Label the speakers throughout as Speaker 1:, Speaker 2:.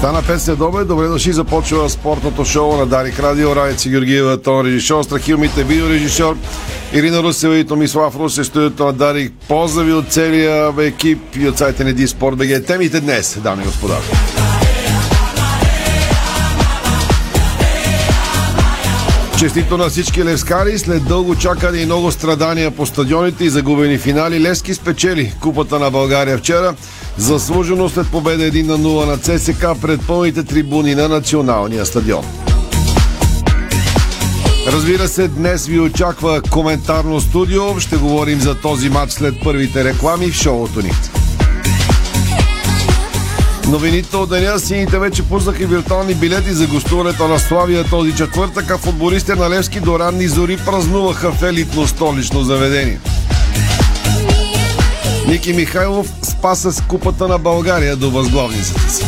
Speaker 1: Стана 5 след обед. Добре дошли. Започва спортното шоу на Дарик Радио. Райци Георгиева, тон режисьор, Страхил Мите, видеорежисьор. Ирина Русева и Томислав Русе, студиото на Дарик. Поздрави от целия екип и от сайта на Диспорт БГ. Темите днес, дами и господа. Честито на всички левскари, след дълго чакане и много страдания по стадионите и загубени финали, Левски спечели Купата на България вчера, заслужено след победа 1 на 0 на ЦСК пред пълните трибуни на националния стадион. Разбира се, днес ви очаква коментарно студио. Ще говорим за този матч след първите реклами в шоуто ни. Новините от деня сините вече пуснаха виртуални билети за гостуването на Славия този четвъртък, а футболистите на Левски до ранни зори празнуваха в елитно столично заведение. Ники Михайлов спаса с купата на България до възглавницата си.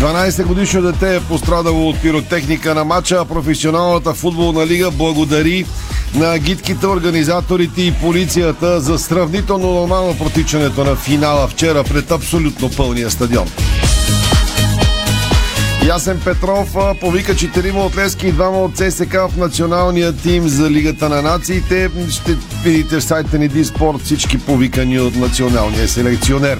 Speaker 1: 12 годишно дете е пострадало от пиротехника на матча, а професионалната футболна лига благодари на гидките, организаторите и полицията за сравнително нормално протичането на финала вчера пред абсолютно пълния стадион. Ясен Петров повика четирима от Лески и двама от ЦСК в националния тим за Лигата на нациите. Ще видите в сайта ни Диспорт всички повикани от националния селекционер.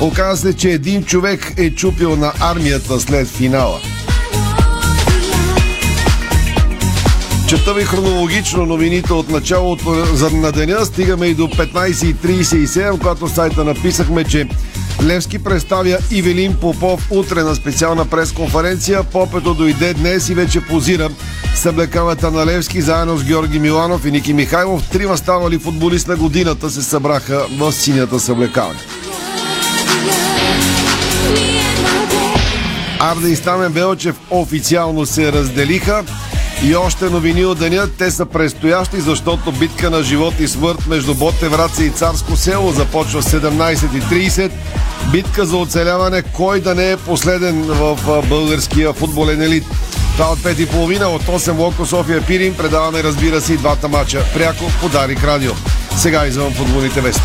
Speaker 1: Оказва се, че един човек е чупил на армията след финала. Чета ви хронологично новините от началото на деня. Стигаме и до 15.37, когато сайта написахме, че Левски представя Ивелин Попов утре на специална пресконференция. Попето дойде днес и вече позира с облекавата на Левски заедно с Георги Миланов и Ники Михайлов. Трима ставали футболист на годината се събраха в синята съблекаване. Арда и Стамен Белчев официално се разделиха. И още новини от деня, те са предстоящи, защото битка на живот и смърт между Ботевраца и Царско село започва 17.30. Битка за оцеляване, кой да не е последен в българския футболен елит. Това от 5.30 от 8 Локо София Пирин предаваме разбира се и двата мача. Пряко по Дарик Радио. Сега извън футболните вести.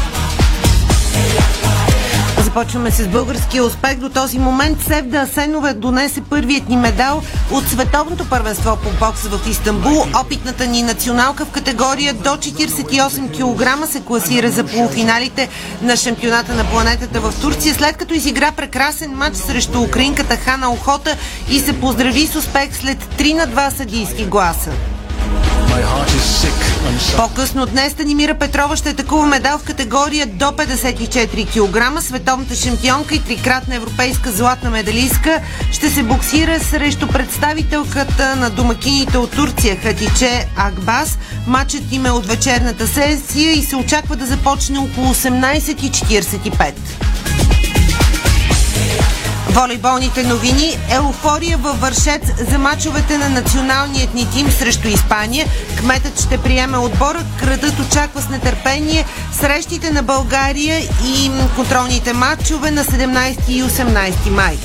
Speaker 2: Започваме с българския успех. До този момент Севда Асенова донесе първият ни медал от световното първенство по бокс в Истанбул. Опитната ни националка в категория до 48 кг се класира за полуфиналите на шампионата на планетата в Турция, след като изигра прекрасен матч срещу украинката Хана Охота и се поздрави с успех след 3 на 2 съдийски гласа. По-късно днес Станимира Петрова ще атакува медал в категория до 54 кг. Световната шампионка и трикратна европейска златна медалистка ще се боксира срещу представителката на домакините от Турция Хатиче Акбас. Матчът им е от вечерната сесия и се очаква да започне около 18.45. Волейболните новини. Еуфория във Вършец за мачовете на националният ни тим срещу Испания. Кметът ще приеме отбора. Градът очаква с нетърпение срещите на България и контролните матчове на 17 и 18 май.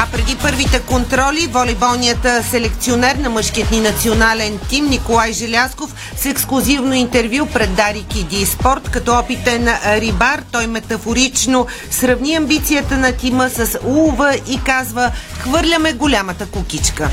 Speaker 2: А преди първите контроли, волейболният селекционер на мъжкият ни национален тим Николай Желясков с ексклюзивно интервю пред Дарик и Ди Спорт. Като опитен рибар, той метафорично сравни амбицията на тима с улова и казва «Хвърляме голямата кукичка».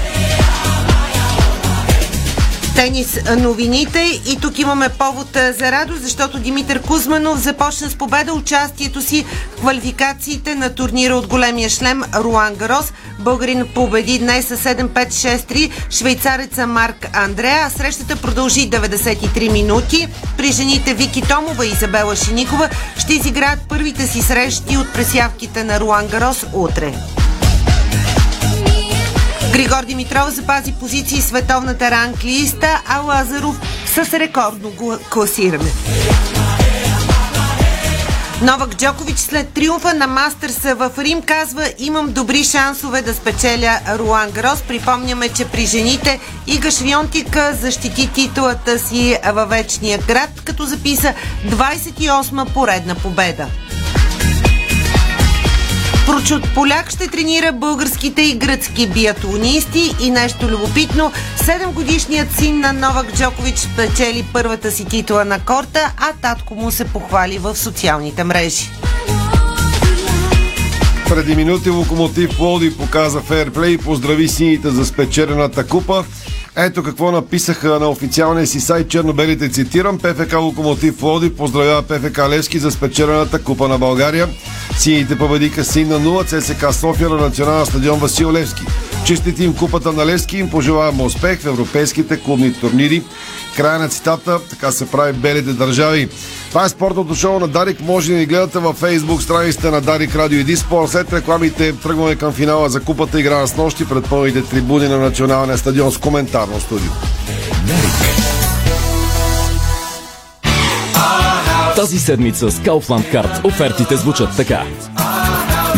Speaker 2: Тенис новините и тук имаме повод за радост, защото Димитър Кузманов започна с победа участието си в квалификациите на турнира от големия шлем Руан Гарос. Българин победи днес с 7-5-6-3 швейцареца Марк Андреа. Срещата продължи 93 минути. При жените Вики Томова и Изабела Шиникова ще изиграят първите си срещи от пресявките на Руан Гарос утре. Григор Димитров запази позиции в световната ранглиста, а Лазаров с рекордно класиране. Новак Джокович след триумфа на Мастърса в Рим казва имам добри шансове да спечеля Руан Грос. Припомняме, че при жените Ига Швионтика защити титулата си във вечния град, като записа 28-ма поредна победа. Прочут поляк ще тренира българските и гръцки биатлонисти и нещо любопитно. 7-годишният син на Новак Джокович спечели първата си титла на корта, а татко му се похвали в социалните мрежи.
Speaker 1: Преди минути Локомотив Плоди показа фейрплей и поздрави сините за спечелената купа. Ето какво написаха на официалния си сайт чернобелите цитирам. ПФК Локомотив Лоди поздравява ПФК Левски за спечелената купа на България. Сините победиха син на 0 ЦСК София на национална стадион Васил Левски. Честити им купата на Левски им пожелаваме успех в европейските клубни турнири. Края на цитата, така се прави белите държави. Това е спортното шоу на Дарик. Може да ни гледате във Facebook страниците на Дарик Радио и Диспор. След рекламите тръгваме към финала за купата игра на нощи пред пълните трибуни на националния стадион с коментарно студио.
Speaker 3: Тази седмица с Kaufland Card офертите звучат така.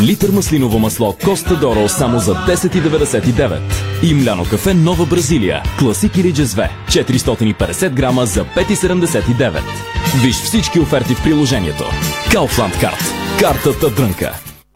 Speaker 3: Литър маслиново масло Коста Доро само за 10,99. И мляно кафе Нова Бразилия. Класик или джезве. 450 грама за 5,79. Виж всички оферти в приложението. Kaufland Card. Картата дрънка.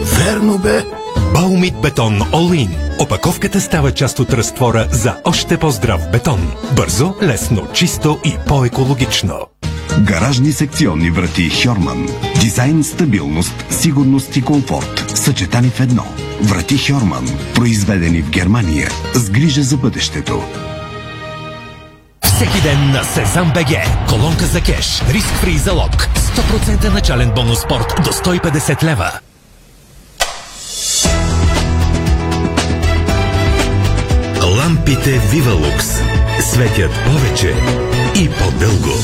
Speaker 4: Верно бе.
Speaker 5: Баумит бетон In. Опаковката става част от разтвора за още по-здрав бетон. Бързо, лесно, чисто и по-екологично.
Speaker 6: Гаражни секционни врати Хьорман. Дизайн, стабилност, сигурност и комфорт. Съчетани в едно. Врати Хьорман. Произведени в Германия. С грижа за бъдещето.
Speaker 5: Всеки ден на Сезам БГ. Колонка за кеш. Риск фри залог. 100% начален бонус спорт до 150 лева. Лампите Вивалукс светят повече и по-дълго.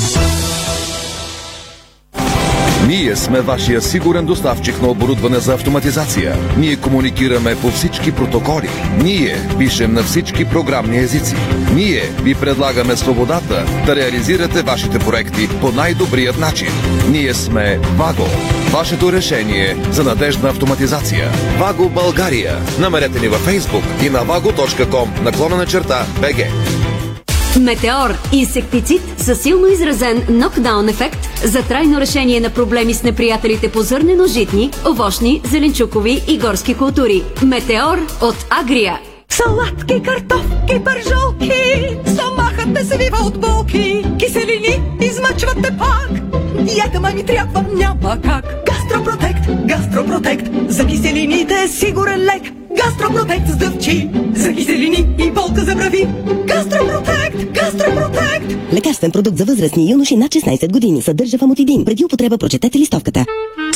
Speaker 7: Ние сме вашия сигурен доставчик на оборудване за автоматизация. Ние комуникираме по всички протоколи. Ние пишем на всички програмни езици. Ние ви предлагаме свободата да реализирате вашите проекти по най-добрият начин. Ние сме Ваго. Вашето решение за надежна автоматизация. Ваго България. Намерете ни във Facebook и на vago.com наклона на черта BG.
Speaker 8: Метеор – инсектицид със силно изразен нокдаун ефект за трайно решение на проблеми с неприятелите по зърнено-житни, овощни, зеленчукови и горски култури. Метеор от Агрия.
Speaker 9: Салатки, картофки, пържолки, стомахът ме свива от болки, киселини измъчват те пак. Диета май ми трябва, няма как. Гастропротект, гастропротект, за киселините е сигурен лек. Гастропротект с дъвчи, за киселини и болка за брави. Гастропротект, гастропротект.
Speaker 10: Лекарствен продукт за възрастни юноши над 16 години. Съдържа фамотидин. Преди употреба прочетете листовката.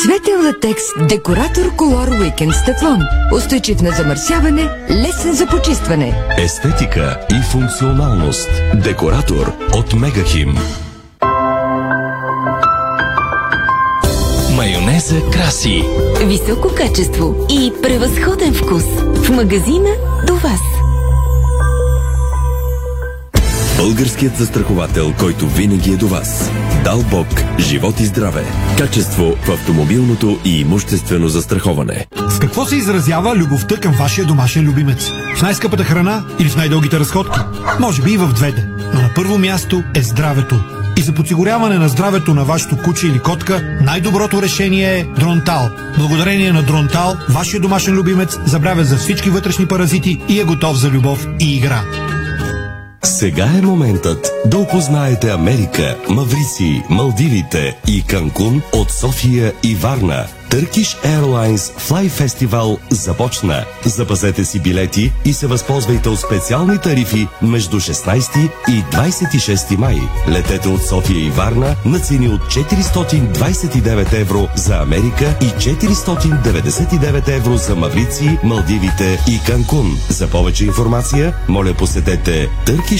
Speaker 11: Цветен латекс Декоратор Колор Уикенд с тефлон. Устойчив на замърсяване, лесен за почистване.
Speaker 5: Естетика и функционалност. Декоратор от Мегахим. Майонеза краси.
Speaker 11: Високо качество и превъзходен вкус. В магазина до вас.
Speaker 5: Българският застраховател, който винаги е до вас. Дал Бог, живот и здраве. Качество в автомобилното и имуществено застраховане.
Speaker 12: С какво се изразява любовта към вашия домашен любимец? В най-скъпата храна или в най-дългите разходки? Може би и в двете. Но на първо място е здравето. И за подсигуряване на здравето на вашето куче или котка, най-доброто решение е Дронтал. Благодарение на Дронтал, вашия домашен любимец забравя за всички вътрешни паразити и е готов за любов и игра.
Speaker 13: Сега е моментът да опознаете Америка, Маврици, Малдивите и Канкун от София и Варна. Turkish Airlines Fly Festival започна. Запазете си билети и се възползвайте от специални тарифи между 16 и 26 май. Летете от София и Варна на цени от 429 евро за Америка и 499 евро за Маврици, Малдивите и Канкун. За повече информация, моля посетете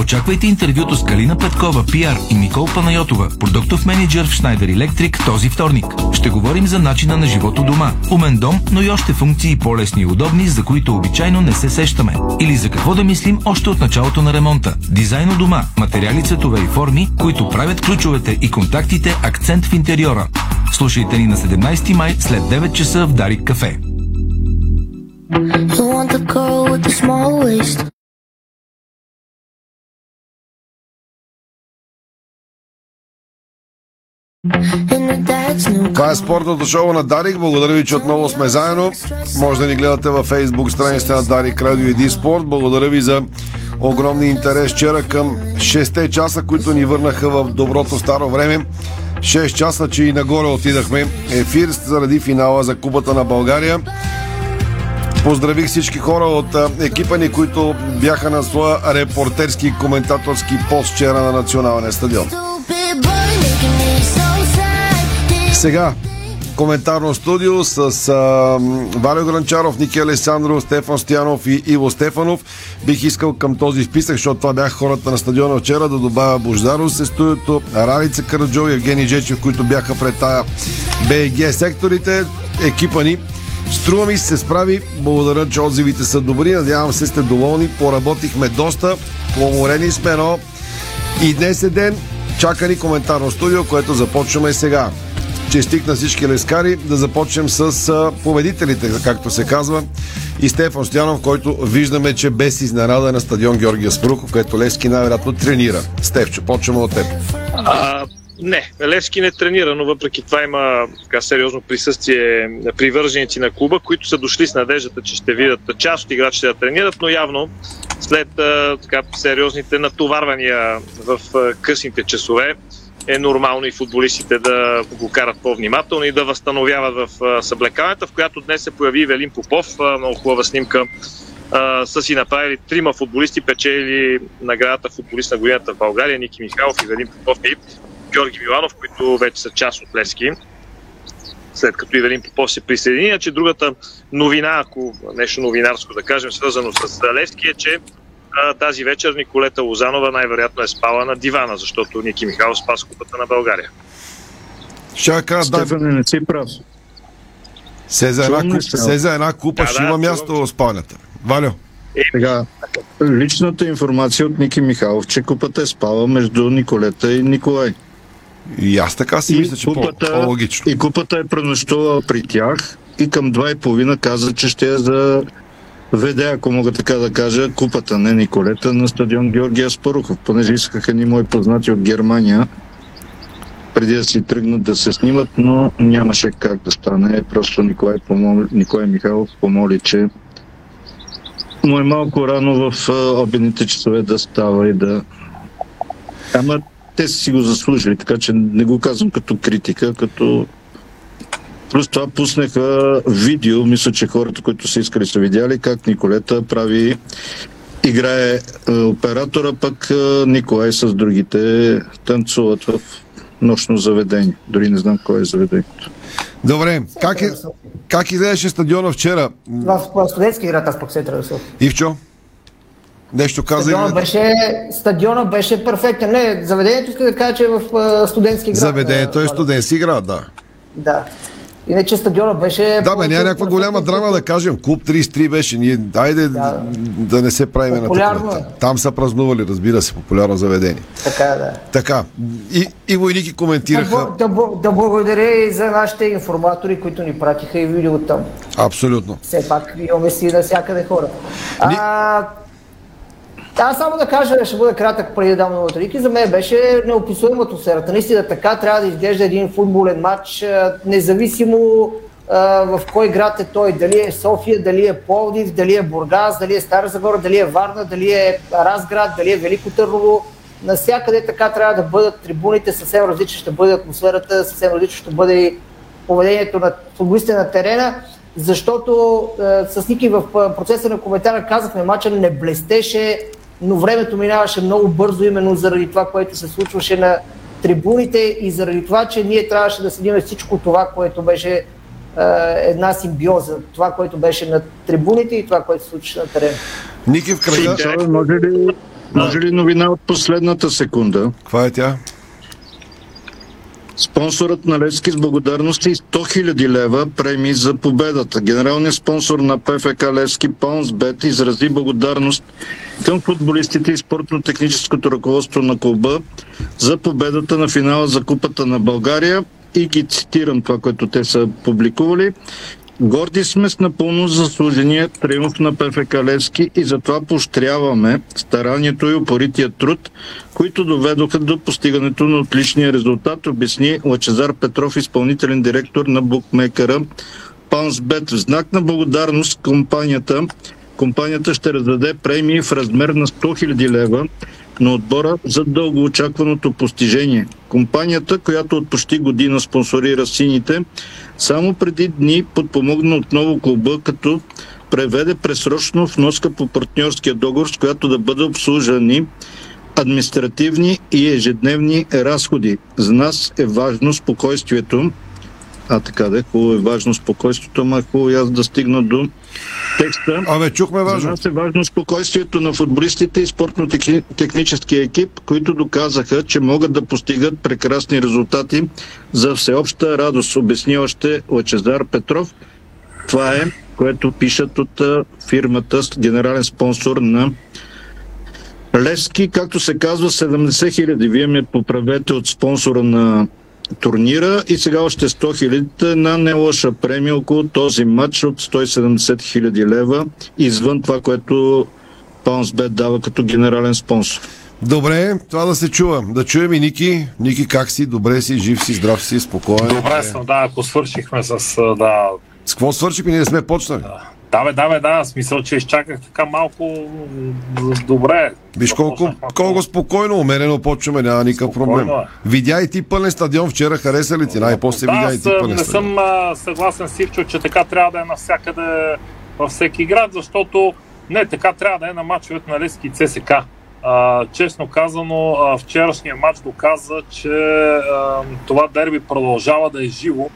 Speaker 14: Очаквайте интервюто с Калина Петкова, пиар и Никол Панайотова, продуктов менеджер в Schneider Electric този вторник. Ще говорим за начина на живото дома. Умен дом, но и още функции по-лесни и удобни, за които обичайно не се сещаме. Или за какво да мислим още от началото на ремонта. Дизайн у дома, материали, цветове и форми, които правят ключовете и контактите акцент в интериора. Слушайте ни на 17 май след 9 часа в Дарик кафе.
Speaker 15: You want the girl with the small waist.
Speaker 1: Това е спортното шоу на Дарик. Благодаря ви, че отново сме заедно. Може да ни гледате във Facebook страницата на Дарик Радио и Диспорт. Благодаря ви за огромния интерес вчера към 6 часа, които ни върнаха в доброто старо време. 6 часа, че и нагоре отидахме. Ефир заради финала за Купата на България. Поздравих всички хора от екипа ни, които бяха на своя репортерски и коментаторски пост вчера на Националния стадион. Сега, коментарно студио с а, Валио Гранчаров, Ники Алесандров, Стефан Стоянов и Иво Стефанов. Бих искал към този списък, защото това бяха хората на стадиона вчера, да добавя Бождаров се студиото, Ралица Караджо и Евгений Джечев, които бяха пред тая БГ секторите. Екипа ни Струва ми се справи. Благодаря, че отзивите са добри. Надявам се сте доволни. Поработихме доста. Поморени сме, но и днес е ден. Чака ни коментарно студио, което започваме сега. Честик на всички лескари. Да започнем с победителите, както се казва. И Стефан Стоянов, който виждаме, че без изненада е на стадион Георгия Спрухов, където Левски най-вероятно тренира. Стефчо, почваме от теб.
Speaker 16: А, не, Левски не тренира, но въпреки това има така сериозно присъствие на привърженици на клуба, които са дошли с надеждата, че ще видят част от играчите да тренират, но явно след така, сериозните натоварвания в късните часове е нормално и футболистите да го карат по-внимателно и да възстановяват в а, съблекаването, в която днес се появи Велин Попов, а, много хубава снимка а, са си направили трима футболисти, печели наградата футболист на годината в България, Ники Михайлов и Велин Попов и Георги Миланов, които вече са част от Левски след като Ивелин Попов се присъедини. че другата новина, ако нещо новинарско да кажем, свързано с Левски е, че а, тази вечер Николета Лозанова най-вероятно е спала на дивана, защото Ники Михайлов спас купата на България.
Speaker 1: Ще кажа, да,
Speaker 17: Стефане, не си прав.
Speaker 1: се за една, куп,
Speaker 17: се?
Speaker 1: за една купа
Speaker 16: Да,
Speaker 1: ще
Speaker 16: да,
Speaker 1: има място в спалнята. Валю.
Speaker 17: Сега, личната информация от Ники Михайлов, че купата е спала между Николета и Николай.
Speaker 1: И аз така си мисля, че по- по-логично.
Speaker 17: И купата е пренощувала при тях и към два и половина каза, че ще е за веде, ако мога така да кажа, купата, не Николета, на стадион Георгия Спарухов, понеже искаха ни мои познати от Германия преди да си тръгнат да се снимат, но нямаше как да стане. Просто Николай, помоли, Николай Михайлов помоли, че му е малко рано в обедните часове да става и да... Ама те са си го заслужили, така че не го казвам като критика, като... Плюс това пуснаха видео, мисля, че хората, които са искали, са видяли как Николета прави играе е, оператора, пък е, Николай с другите танцуват в нощно заведение. Дори не знам кое е заведението.
Speaker 1: Добре, как, е, как изглеждаше стадиона вчера?
Speaker 18: В, студентски играта аз пък центъра София.
Speaker 1: Ивчо? Нещо каза
Speaker 18: Стадиона беше, стадиона беше перфектен. Не, заведението иска да кажа, че е в а, студентски град.
Speaker 1: Заведението е студентски град, да.
Speaker 18: Да. Иначе стадиона беше...
Speaker 1: Да, бе, няма някаква голяма драма да кажем. Клуб 33 беше. Ние, айде да, да не се правиме на
Speaker 18: Популярно
Speaker 1: такова.
Speaker 18: е.
Speaker 1: Там са празнували, разбира се, популярно заведение.
Speaker 18: Така е, да.
Speaker 1: Така. И, и войники
Speaker 18: Да,
Speaker 1: коментираха.
Speaker 18: да, бо- да благодаря и за нашите информатори, които ни пратиха и видео там.
Speaker 1: Абсолютно.
Speaker 18: Все пак имаме си навсякъде хора. А, аз само да кажа, ще бъда кратък преди да дам новата Рики, за мен беше неописуема атмосферата. Наистина така трябва да изглежда един футболен матч, независимо а, в кой град е той, дали е София, дали е Пловдив, дали е Бургас, дали е Стара Загора, дали е Варна, дали е Разград, дали е Велико Търново. Навсякъде така трябва да бъдат трибуните, съвсем различна ще бъде атмосферата, съвсем различно ще бъде и поведението на футболистите на терена, защото е, с Ники в процеса на коментара казахме, мача не блестеше, но времето минаваше много бързо именно заради това, което се случваше на трибуните и заради това, че ние трябваше да следим всичко това, което беше е, една симбиоза. Това, което беше на трибуните и това, което се случваше на терена.
Speaker 1: Ники в кръга.
Speaker 17: Може ли, може ли новина от последната секунда?
Speaker 1: Каква е тя?
Speaker 17: Спонсорът на Левски с благодарности 100 000 лева премии за победата. Генералният спонсор на ПФК Левски Паунсбет изрази благодарност към футболистите и спортно-техническото ръководство на клуба за победата на финала за Купата на България и ги цитирам това, което те са публикували. Горди сме с напълно заслужения триумф на ПФК Левски и затова поощряваме старанието и упорития труд, които доведоха до постигането на отличния резултат, обясни Лачезар Петров, изпълнителен директор на букмекера Паунсбет. В знак на благодарност компанията, компанията ще раздаде премии в размер на 100 000 лева на отбора за дългоочакваното постижение. Компанията, която от почти година спонсорира сините, само преди дни подпомогна отново клуба, като преведе пресрочно вноска по партньорския договор, с която да бъде обслужени административни и ежедневни разходи. За нас е важно спокойствието, а така да хубаво е важно спокойствието, ама е хубаво и аз да стигна до текста.
Speaker 1: Абе, чухме важно.
Speaker 17: За нас е важно спокойствието на футболистите и спортно-техническия екип, които доказаха, че могат да постигат прекрасни резултати за всеобща радост, обясни още Лачезар Петров. Това е, което пишат от фирмата, генерален спонсор на Левски, както се казва, 70 хиляди. Вие ме поправете от спонсора на турнира и сега още 100 хиляди на не лоша премия около този матч от 170 хиляди лева извън това, което Паунсбет дава като генерален спонсор.
Speaker 1: Добре, това да се чува. Да чуем и Ники. Ники, как си? Добре си, жив си, здрав си, спокоен.
Speaker 19: Добре съм, да, ако свършихме с... Да,
Speaker 1: С какво свършихме? Ние сме почнали.
Speaker 19: да, бе, да, бе, да, смисъл, че изчаках така малко добре.
Speaker 1: Виж колко, колко спокойно, умерено почваме, няма никакъв проблем.
Speaker 19: е.
Speaker 1: Видя и ти пълен стадион вчера, хареса ли ти? Най-после
Speaker 19: Да,
Speaker 1: видя и ти пълен
Speaker 19: не
Speaker 1: стадион.
Speaker 19: съм а, съгласен с Ивчо, че така трябва да е навсякъде във всеки град, защото не, така трябва да е на мачовете на Лески и ЦСК. А, честно казано, а, вчерашният матч доказа, че а, това дерби продължава да е живо,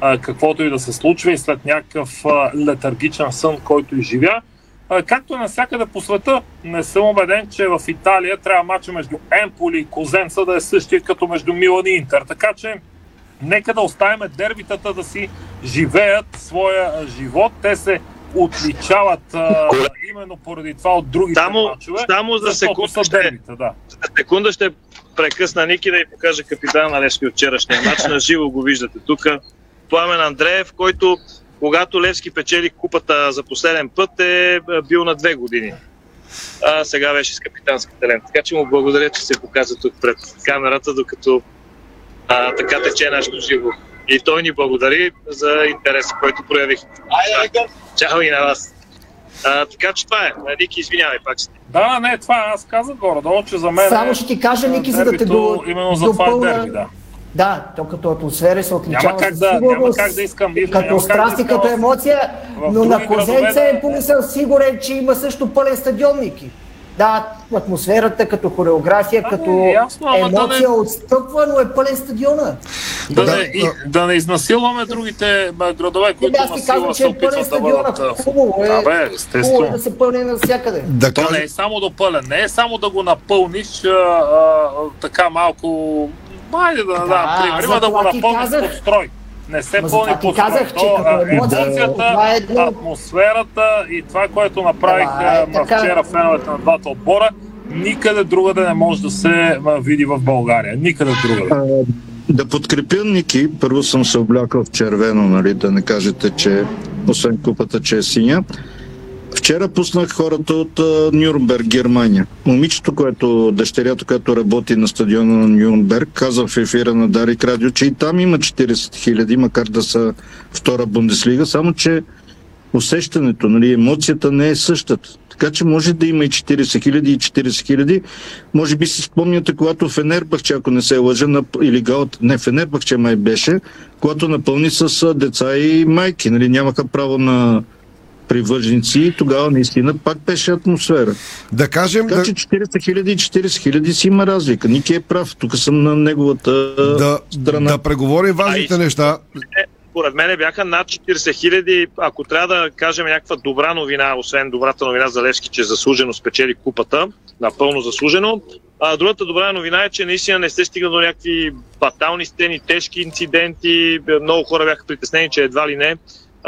Speaker 19: а, каквото и да се случва и след някакъв а, летаргичен сън, който изживя. А, Както и навсякъде по света, не съм убеден, че в Италия трябва матча между Емполи и Козенца да е същия като между Милан и Интер. Така че нека да оставим дербитата да си живеят своя живот. Те се отличават а, именно поради това от другите
Speaker 16: Само-
Speaker 19: мачове.
Speaker 16: само за секунда
Speaker 19: са
Speaker 16: ще-
Speaker 19: дербита, да.
Speaker 16: За секунда ще прекъсна Ники да ви покажа капитана на Левски от вчерашния матч. На живо го виждате тук. Пламен Андреев, който когато Левски печели купата за последен път е бил на две години. А сега беше с капитанската лента. Така че му благодаря, че се показа тук пред камерата, докато а, така тече нашето живо. И той ни благодари за интереса, който проявих. Чао и на вас. А, така че това е. Ники, извинявай пак ще.
Speaker 19: Да, не, това е. аз казах горе-долу, че за мен
Speaker 18: Само
Speaker 19: е,
Speaker 18: ще ти кажа, Ники, за да те до-
Speaker 19: Именно за това е дерби, да.
Speaker 18: Да, то като атмосфера се отличава
Speaker 19: Няма как да- няма
Speaker 18: сигурност,
Speaker 19: как да искам, Ивчо,
Speaker 18: като
Speaker 19: няма как да
Speaker 18: страст и
Speaker 19: искам
Speaker 18: като емоция, но на Козенце
Speaker 19: да-
Speaker 18: не съм сигурен, че има също пълен стадион, Ники. Да, атмосферата като хореография, като
Speaker 19: ясно, да
Speaker 18: емоция
Speaker 19: не-
Speaker 18: отстъпва, но е пълен стадиона.
Speaker 19: Да, не, и, да не изнасилваме другите градове, които
Speaker 18: аз ти
Speaker 19: насила
Speaker 18: казвам,
Speaker 19: се
Speaker 18: че е пълен
Speaker 19: да
Speaker 18: стадиона.
Speaker 19: бъдат... а,
Speaker 18: Хубаво е,
Speaker 19: Да, бе,
Speaker 18: хубаво е да се пълне навсякъде.
Speaker 1: Да
Speaker 19: То не е само до пълен, не е само да го напълниш а, а, така малко... Майде да, да,
Speaker 18: Да,
Speaker 19: пример,
Speaker 18: за
Speaker 19: има да го
Speaker 18: това ти
Speaker 19: напълниш
Speaker 18: казах.
Speaker 19: под строй. не се
Speaker 18: Ма
Speaker 19: пълни под
Speaker 18: казах, че
Speaker 19: То,
Speaker 18: като
Speaker 19: емоцията,
Speaker 18: е едно.
Speaker 19: атмосферата и това, което направиха
Speaker 18: Да, е
Speaker 19: вчера феновете на двата отбора, никъде другаде не може да се види в България. Никъде другаде.
Speaker 17: Да подкрепя Ники, първо съм се облякал в червено, нали, да не кажете, че освен купата, че е синя. Вчера пуснах хората от Нюрнберг, Германия. Момичето, което, дъщерята, която работи на стадиона на Нюрнберг, каза в ефира на Дарик Радио, че и там има 40 хиляди, макар да са втора Бундеслига, само че усещането, нали, емоцията не е същата. Така че може да има и 40 хиляди и 40 хиляди. Може би си спомняте, когато Фенербахче, ако не се лъжа, нап... или Галт, не Фенербахче май беше, когато напълни с деца и майки. Нали, нямаха право на привърженици и тогава наистина пак беше атмосфера.
Speaker 1: Да кажем...
Speaker 17: Така
Speaker 1: да...
Speaker 17: че 40 хиляди и 40 хиляди си има разлика. Ники е прав. Тук съм на неговата
Speaker 1: да,
Speaker 17: страна.
Speaker 1: да преговорим важните неща.
Speaker 16: Е, Според мен бяха над 40 хиляди. Ако трябва да кажем някаква добра новина, освен добрата новина за Левски, че заслужено спечели купата, напълно заслужено. А другата добра новина е, че наистина не се стига до някакви батални сцени, тежки инциденти. Много хора бяха притеснени, че едва ли не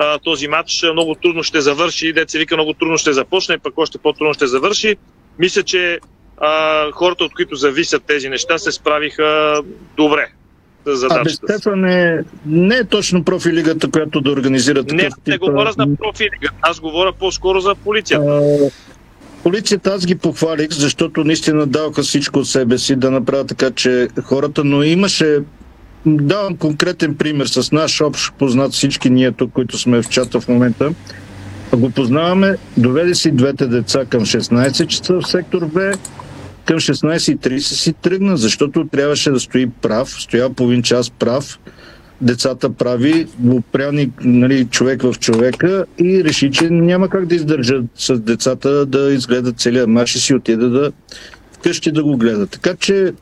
Speaker 16: а, този матч много трудно ще завърши. Деца вика много трудно ще започне, пък още по-трудно ще завърши. Мисля, че а, хората, от които зависят тези неща, се справиха добре за
Speaker 17: Абе,
Speaker 16: задачата. си.
Speaker 17: Стефан е, не е точно профилигата, която да организира такъв
Speaker 16: Не,
Speaker 17: тип.
Speaker 16: не говоря за профилига. Аз говоря по-скоро за полицията.
Speaker 17: А, Полицията аз ги похвалих, защото наистина даваха всичко от себе си да направят така, че хората, но имаше Давам конкретен пример с наш общ познат всички ние тук, които сме в чата в момента. Го познаваме, доведе си двете деца към 16 часа в сектор Б, към 16.30 си тръгна, защото трябваше да стои прав, стоя половин час прав, децата прави, опряни нали, човек в човека и реши, че няма как да издържат с децата да изгледат целият мач и си отида да вкъщи да го гледа. Така че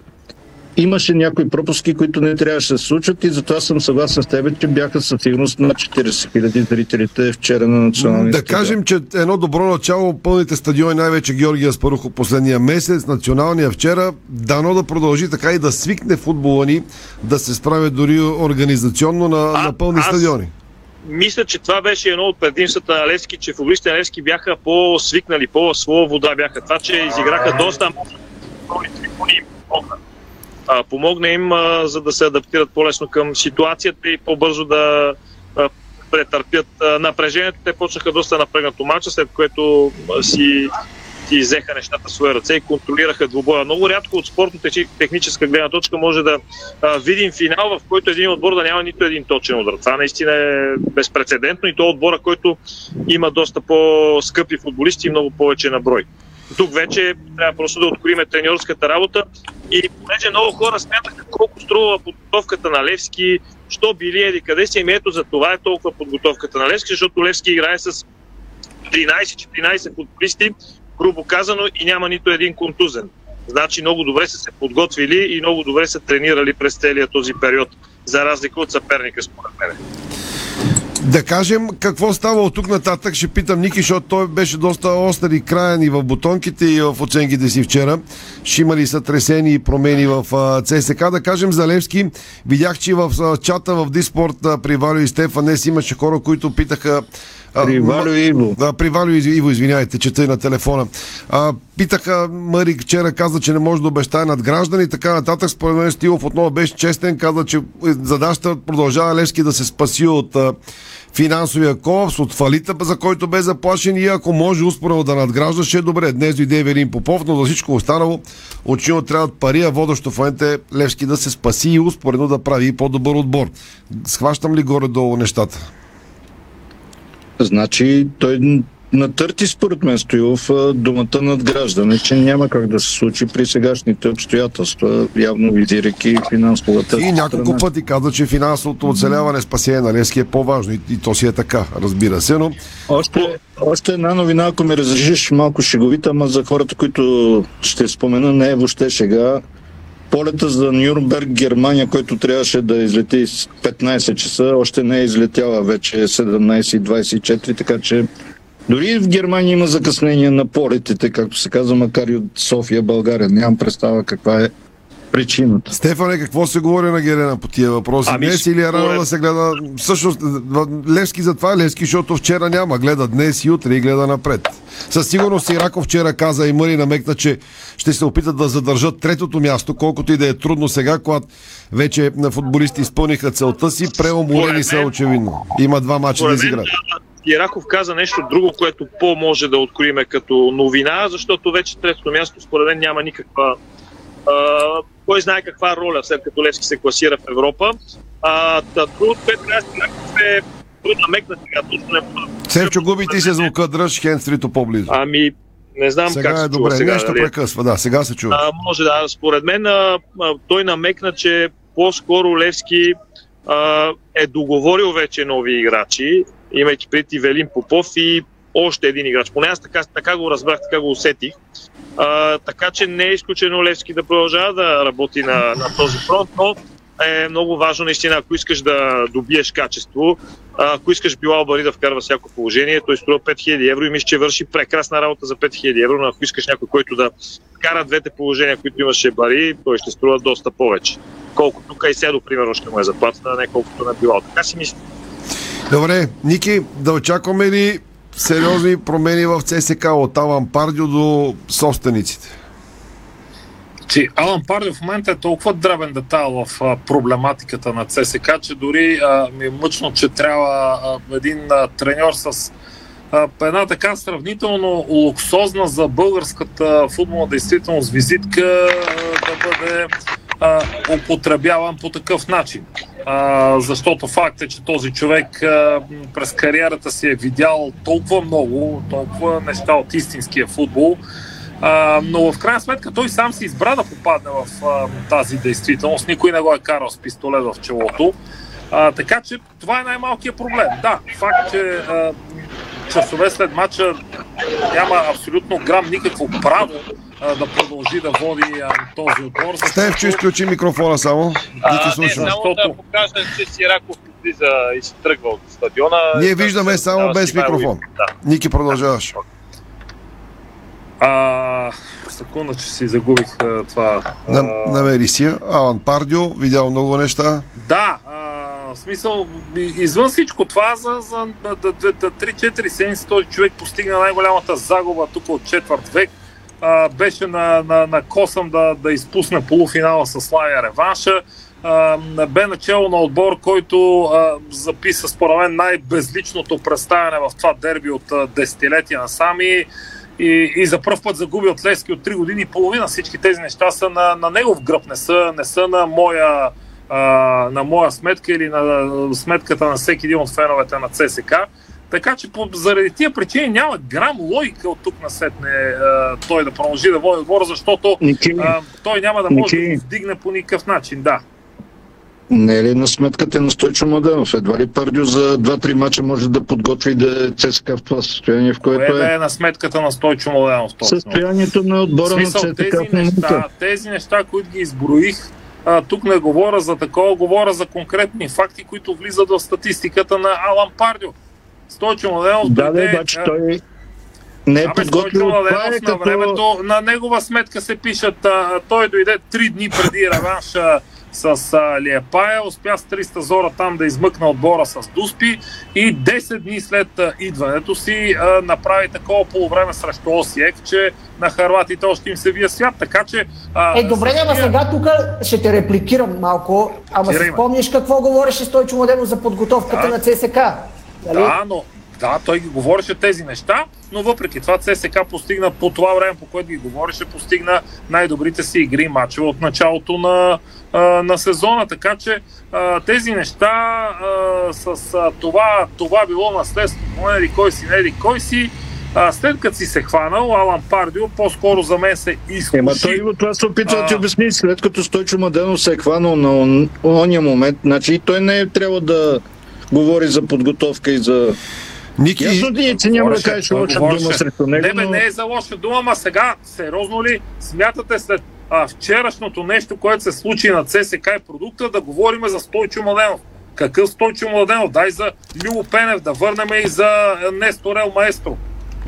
Speaker 17: имаше някои пропуски, които не трябваше да се случат и затова съм съгласен с теб, че бяха със сигурност на 40 хиляди зрителите вчера на националния
Speaker 1: Да
Speaker 17: стадион.
Speaker 1: кажем, че едно добро начало, пълните стадиони, най-вече Георгия Спарухо последния месец, националния вчера, дано да продължи така и да свикне футбола ни, да се справя дори организационно на, на пълни
Speaker 16: аз-
Speaker 1: стадиони.
Speaker 16: Мисля, че това беше едно от предимствата на Левски, че футболистите на Левски бяха по-свикнали, по-своя вода бяха. Това, че изиграха доста трибуни им помогна. А, помогна им, а, за да се адаптират по-лесно към ситуацията и по-бързо да а, претърпят а, напрежението. Те почнаха доста напрегнато матча, след което а, си си взеха нещата в своя ръце и контролираха двубоя. Много рядко от спортно-техническа гледна точка може да а, видим финал, в който един отбор да няма нито един точен удар. Това наистина е безпредседентно и то е отбора, който има доста по-скъпи футболисти и много повече на брой. Тук вече трябва просто да откроиме треньорската работа и понеже много хора смятаха колко струва подготовката на Левски, що били еди къде си, ами ето за това е толкова подготовката на Левски, защото Левски играе с 13-14 футболисти, грубо казано, и няма нито един контузен. Значи много добре са се подготвили и много добре са тренирали през целия този период, за разлика от съперника, според мен.
Speaker 1: Да кажем какво става от тук нататък, ще питам Ники, защото той беше доста остър и краен и в бутонките и в оценките си вчера. Ще има ли сътресени и промени в ЦСК? Да кажем за Левски, видях, че в чата в Диспорт при Валю и Стефан днес имаше хора, които питаха
Speaker 17: При Валю и Иво.
Speaker 1: Да, при Валю и Иво, извинявайте, чета и на телефона. А, питаха, Мари вчера каза, че не може да обещае надграждане и така нататък. Според мен Стилов отново беше честен, каза, че задачата продължава Левски да се спаси от а, финансовия колапс, от фалита, за който бе заплашен и ако може успоредно да надгражда, ще е добре. Днес дойде Велин Попов, но за всичко останало очевидно трябват пари, а водещо в момента е Левски да се спаси и успоредно да прави и по-добър отбор. Схващам ли горе-долу нещата?
Speaker 17: Значи той натърти според мен Стоилов а, думата надграждане, че няма как да се случи при сегашните обстоятелства, явно визирайки финансовата
Speaker 1: И няколко
Speaker 17: страна.
Speaker 1: пъти каза, че финансовото оцеляване, спасение на Левски е по-важно. И, и то си е така, разбира се, но
Speaker 17: Още, още една новина, ако ми разрешиш, малко шеговита, ама за хората, които ще спомена, не е въобще шега. Полета за Нюрнберг, Германия, който трябваше да излети с 15 часа, още не е излетяла вече е 17.24, така че дори в Германия има закъснение на полетите, както се казва, макар и от София, България. Нямам представа каква е причината.
Speaker 1: Стефане, какво се говори на Герена по тия въпроси?
Speaker 16: Ами,
Speaker 1: днес или е рано
Speaker 16: според-
Speaker 1: да се гледа? Всъщност, Левски затова е Левски, защото вчера няма. Гледа днес и утре и гледа напред. Със сигурност Ираков вчера каза и Мъри намекна, че ще се опитат да задържат третото място, колкото и да е трудно сега, когато вече на футболисти изпълниха целта си, преуморени са очевидно. Има два мача да изиграят.
Speaker 16: Ираков каза нещо друго, което по-може да откроиме като новина, защото вече третото място според мен няма никаква кой знае каква роля, след като Левски се класира в Европа. А, другото, което трябва да е намекна сега, точно не
Speaker 1: Севчо, губи ти се звука, дръж хендстрито по-близо.
Speaker 16: Ами, не знам
Speaker 1: Сега
Speaker 16: как
Speaker 1: е
Speaker 16: се
Speaker 1: добре,
Speaker 16: чува сега.
Speaker 1: нещо
Speaker 16: дали е.
Speaker 1: прекъсва, да, сега се чува.
Speaker 16: А, може да, според мен а, а, той намекна, че по-скоро Левски а, е договорил вече нови играчи, имайки преди Велин Попов и още един играч. Поне аз така, така го разбрах, така го усетих. А, така че не е изключено Левски да продължава да работи на, на този фронт, но е много важно наистина, ако искаш да добиеш качество, ако искаш Билал Бари да вкарва всяко положение, той струва 5000 евро и мисля, че върши прекрасна работа за 5000 евро, но ако искаш някой, който да вкара двете положения, които имаше Бари, той ще струва доста повече. Колкото Кайседо, примерно, ще му е заплатата, не колкото на Билал. Така си мисля.
Speaker 1: Добре, Ники, да очакваме ли сериозни промени в ЦСК от Алан Пардио до собствениците?
Speaker 19: че Алан Пардио в момента е толкова дребен детайл в а, проблематиката на ЦСК, че дори а, ми е мъчно, че трябва а, един а, треньор с а, една така сравнително луксозна за българската футболна действителност визитка а, да бъде а, употребяван по такъв начин. А, защото факт е, че този човек а, през кариерата си е видял толкова много, толкова неща от истинския футбол, а, но в крайна сметка той сам си избра да попадне в а, тази действителност. Никой не го е карал с пистолет в челото. А, така че това е най-малкият проблем. Да, факт, че а, часове след матча няма абсолютно грам никакво право а, да продължи да води а, този отбор. защото-
Speaker 1: Стевчо, изключи микрофона само. Ники
Speaker 16: А, не, само да покажа, че Сираков излиза и се тръгва от стадиона.
Speaker 1: Ние виждаме само
Speaker 16: Дава
Speaker 1: без микрофон.
Speaker 16: Да.
Speaker 1: Ники, продължаваш.
Speaker 19: А, секунда, че си загубих а, това.
Speaker 1: На,
Speaker 19: а,
Speaker 1: намери си. Алан Пардио, видял много неща.
Speaker 19: Да, а, в смисъл, извън всичко това, за, за да, да, да, да, 3-4 седмици този човек постигна най-голямата загуба тук от четвърт век. А, беше на, на, на косъм да, да изпусне полуфинала с Славия реванша. А, бе начало на отбор, който а, записа според мен най-безличното представяне в това дерби от а, десетилетия насами и, и за първ път загуби от Лески от 3 години и половина. Всички тези неща са на, на негов гръб, не са, не са на моя а, на моя сметка или на сметката на всеки един от феновете на ЦСК. Така че по, заради тия причини няма грам логика от тук на сетне а, той да продължи да води отбора, защото а, той няма да може
Speaker 17: Ники.
Speaker 19: да вдигне по никакъв начин. Да.
Speaker 17: Не е ли на сметката на Стойчо Младенов? Едва ли Пардио за 2-3 мача може да подготви да е ЦСКА в това състояние, в
Speaker 19: Кое
Speaker 17: което
Speaker 19: да
Speaker 17: е
Speaker 19: е на сметката на Стойчо Младенов точно?
Speaker 17: състоянието на отбора на
Speaker 19: смисъл,
Speaker 17: ЦСКА
Speaker 19: тези
Speaker 17: в
Speaker 19: неща, тези неща, които ги изброих, а, тук не говоря за такова, говоря за конкретни факти, които влизат в статистиката на Алан Пардио. Стойчо Младенов
Speaker 17: Да, да,
Speaker 19: дойде,
Speaker 17: обаче
Speaker 19: а,
Speaker 17: той не е подготвил.
Speaker 19: Младенов
Speaker 17: е
Speaker 19: на
Speaker 17: като...
Speaker 19: времето, на негова сметка се пишат, а, той дойде три дни преди реванша с а, Лиепая, успя с 300 зора там да измъкна отбора с Дуспи и 10 дни след а, идването си а, направи такова полувреме срещу Осиек, че на харватите още им се вие свят, така че... А,
Speaker 18: Е, добре, ама сега тук ще те репликирам малко. Ама си спомниш какво говореше Стойчо Младенов за подготовката
Speaker 19: Да.
Speaker 18: на ЦСК? Нали?
Speaker 19: Да, но да, той ги говореше тези неща, но въпреки това ЦСК постигна по това време, по което ги говореше, постигна най-добрите си игри и мачове от началото на, на сезона. Така че тези неща с това, това било наследство, не еди кой си, не еди кой си, а, след като си се хванал, Алан Пардио по-скоро за мен се изкуши.
Speaker 17: Ема той го това се опитва да ти обясни. След като Стойчо Младенов се е хванал на он- ония момент, значи и той не е трябва да говори за подготовка и за...
Speaker 1: Ники,
Speaker 17: Ясно ти е, че няма да кажеш лоша дума срещу него,
Speaker 19: Не, бе,
Speaker 17: но...
Speaker 19: не е за лоша дума, ма сега, сериозно ли смятате след а, вчерашното нещо, което се случи на ЦСК и продукта, да говорим за Стойчо Младенов? Какъв Стойчо Младенов? Дай за Любо Пенев да върнем и за а, Нестор Ел Маестро.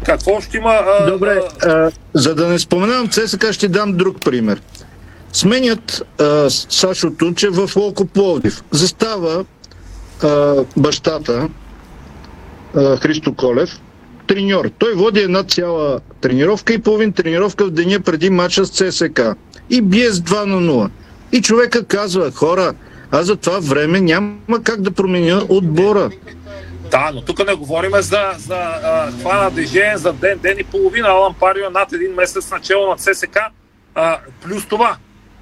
Speaker 19: Какво ще има? А,
Speaker 17: Добре, а, за да не споменавам ЦСКА, ще дам друг пример. Сменят а, Сашо Тунчев в Локо Пловдив. Застава а, бащата а, Христо Колев, треньор. Той води една цяла тренировка и половин тренировка в деня преди матча с ЦСК. И бие с 2 на 0. И човека казва, хора, аз за това време няма как да променя отбора.
Speaker 19: Да, но тук не говорим за, за а, хвана движение за ден, ден и половина. Алан Парио е над един месец начало на ЦСК. А, плюс това,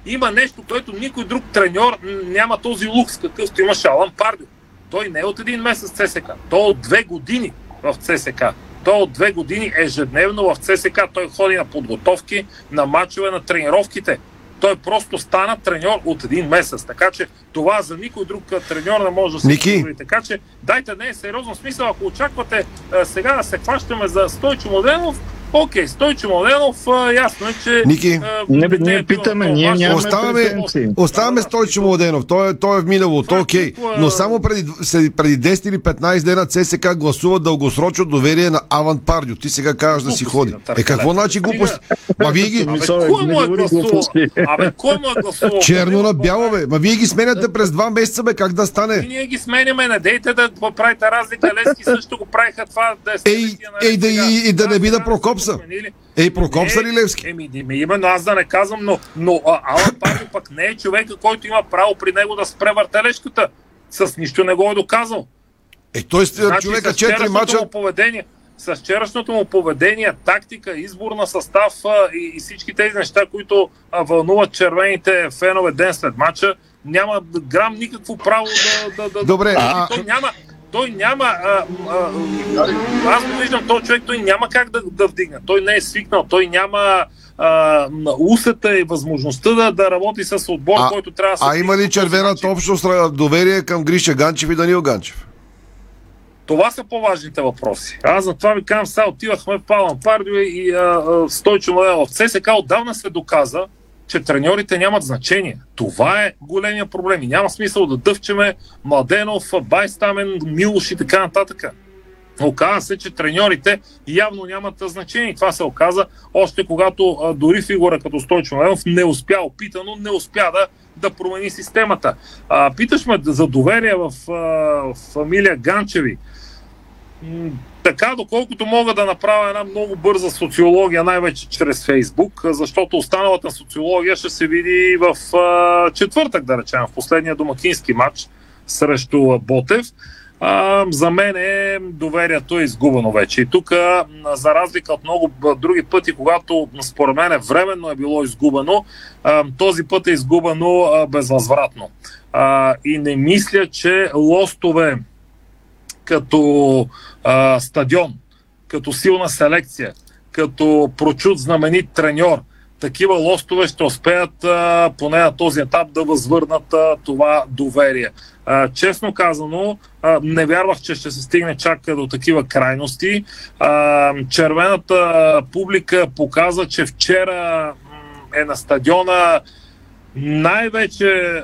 Speaker 19: има нещо, което никой друг треньор няма този лукс, какъвто имаше Алан Пардио. Той не е от един месец в ЦСК. Той е от две години в ЦСК. Той е от две години ежедневно в ЦСК. Той ходи на подготовки, на матчове, на тренировките. Той просто стана треньор от един месец. Така че това за никой друг треньор не може да се
Speaker 1: Ники.
Speaker 19: позволи. Така че дайте не е сериозно смисъл. Ако очаквате а, сега да се хващаме за Стойчо Младенов, окей, Стойчо Младенов, ясно е, че...
Speaker 1: Ники.
Speaker 19: а,
Speaker 17: Не, бе,
Speaker 19: не е
Speaker 17: питаме, ние нямаме
Speaker 1: Оставаме,
Speaker 17: претенции.
Speaker 1: оставаме Стойчо Младенов. Той, е- той е в миналото, окей. Но само преди, преди 10 или 15 дена ЦСК гласува дългосрочно доверие на Аван Пардио. Ти сега казваш да си ходи. Е, какво значи глупост? Ма вие ги...
Speaker 19: Абе, кой му е гласувал? Абе, кой му е гласувал?
Speaker 1: Черно на бяло, бе. Ма вие ги сменяте през два месеца, бе. Как да
Speaker 19: И
Speaker 1: стане?
Speaker 19: ние ги сменяме, не дейте да правите разлика. Лески също го правиха това. Да е
Speaker 1: Ей, ей, да, и, и да не би да прокопса. Ей, прокопса ли Левски?
Speaker 19: Еми, еми, именно аз да не казвам, но, но а, Алан Пардио пък не е човека, който има право при него да спре въртележката. С нищо не го е доказал.
Speaker 1: Е, той човека
Speaker 19: с
Speaker 1: 4
Speaker 19: вчерашното
Speaker 1: мача...
Speaker 19: му поведение, с вчерашното му поведение, тактика, избор на състав а, и, и всички тези неща, които а, вълнуват червените фенове ден след мача, няма грам никакво право да... да, да
Speaker 1: Добре,
Speaker 19: да,
Speaker 1: а-
Speaker 19: той няма... Той няма. А, а, аз го виждам, този човек, той няма как да, да вдигне. Той не е свикнал, той няма а, усета и възможността да, да работи с отбор,
Speaker 1: А,
Speaker 19: който трябва да се.
Speaker 1: а има ли червената общност доверие към Гриша Ганчев и Данил Ганчев?
Speaker 19: Това са по-важните въпроси. Аз за това ви казвам, сега отивахме в Палан Пардио и а, а, Стойчо Младенов. В ЦСК отдавна се доказа, че треньорите нямат значение. Това е големия проблем. И няма смисъл да дъвчеме Младенов, Байстамен, Милош и така нататък. Оказва се, че треньорите явно нямат значение. Това се оказа още когато а, дори фигура като Стойчо Младенов не успя, опитано не успя да, да промени системата. А, питаш ме за доверие в а, фамилия Ганчеви. Така, доколкото мога да направя една много бърза социология, най-вече чрез Фейсбук, защото останалата социология ще се види в а, четвъртък, да речем, в последния домакински матч срещу Ботев. А, за мен е доверието е изгубено вече. И тук, за разлика от много други пъти, когато според мен е временно е било изгубено, а, този път е изгубено а, безвъзвратно. А, и не мисля, че лостове като а, стадион, като силна селекция, като прочут знаменит треньор, такива лостове ще успеят а, поне на този етап да възвърнат а, това доверие. А, честно казано, а, не вярвах, че ще се стигне чак до такива крайности. А, червената публика показа, че вчера е на стадиона най-вече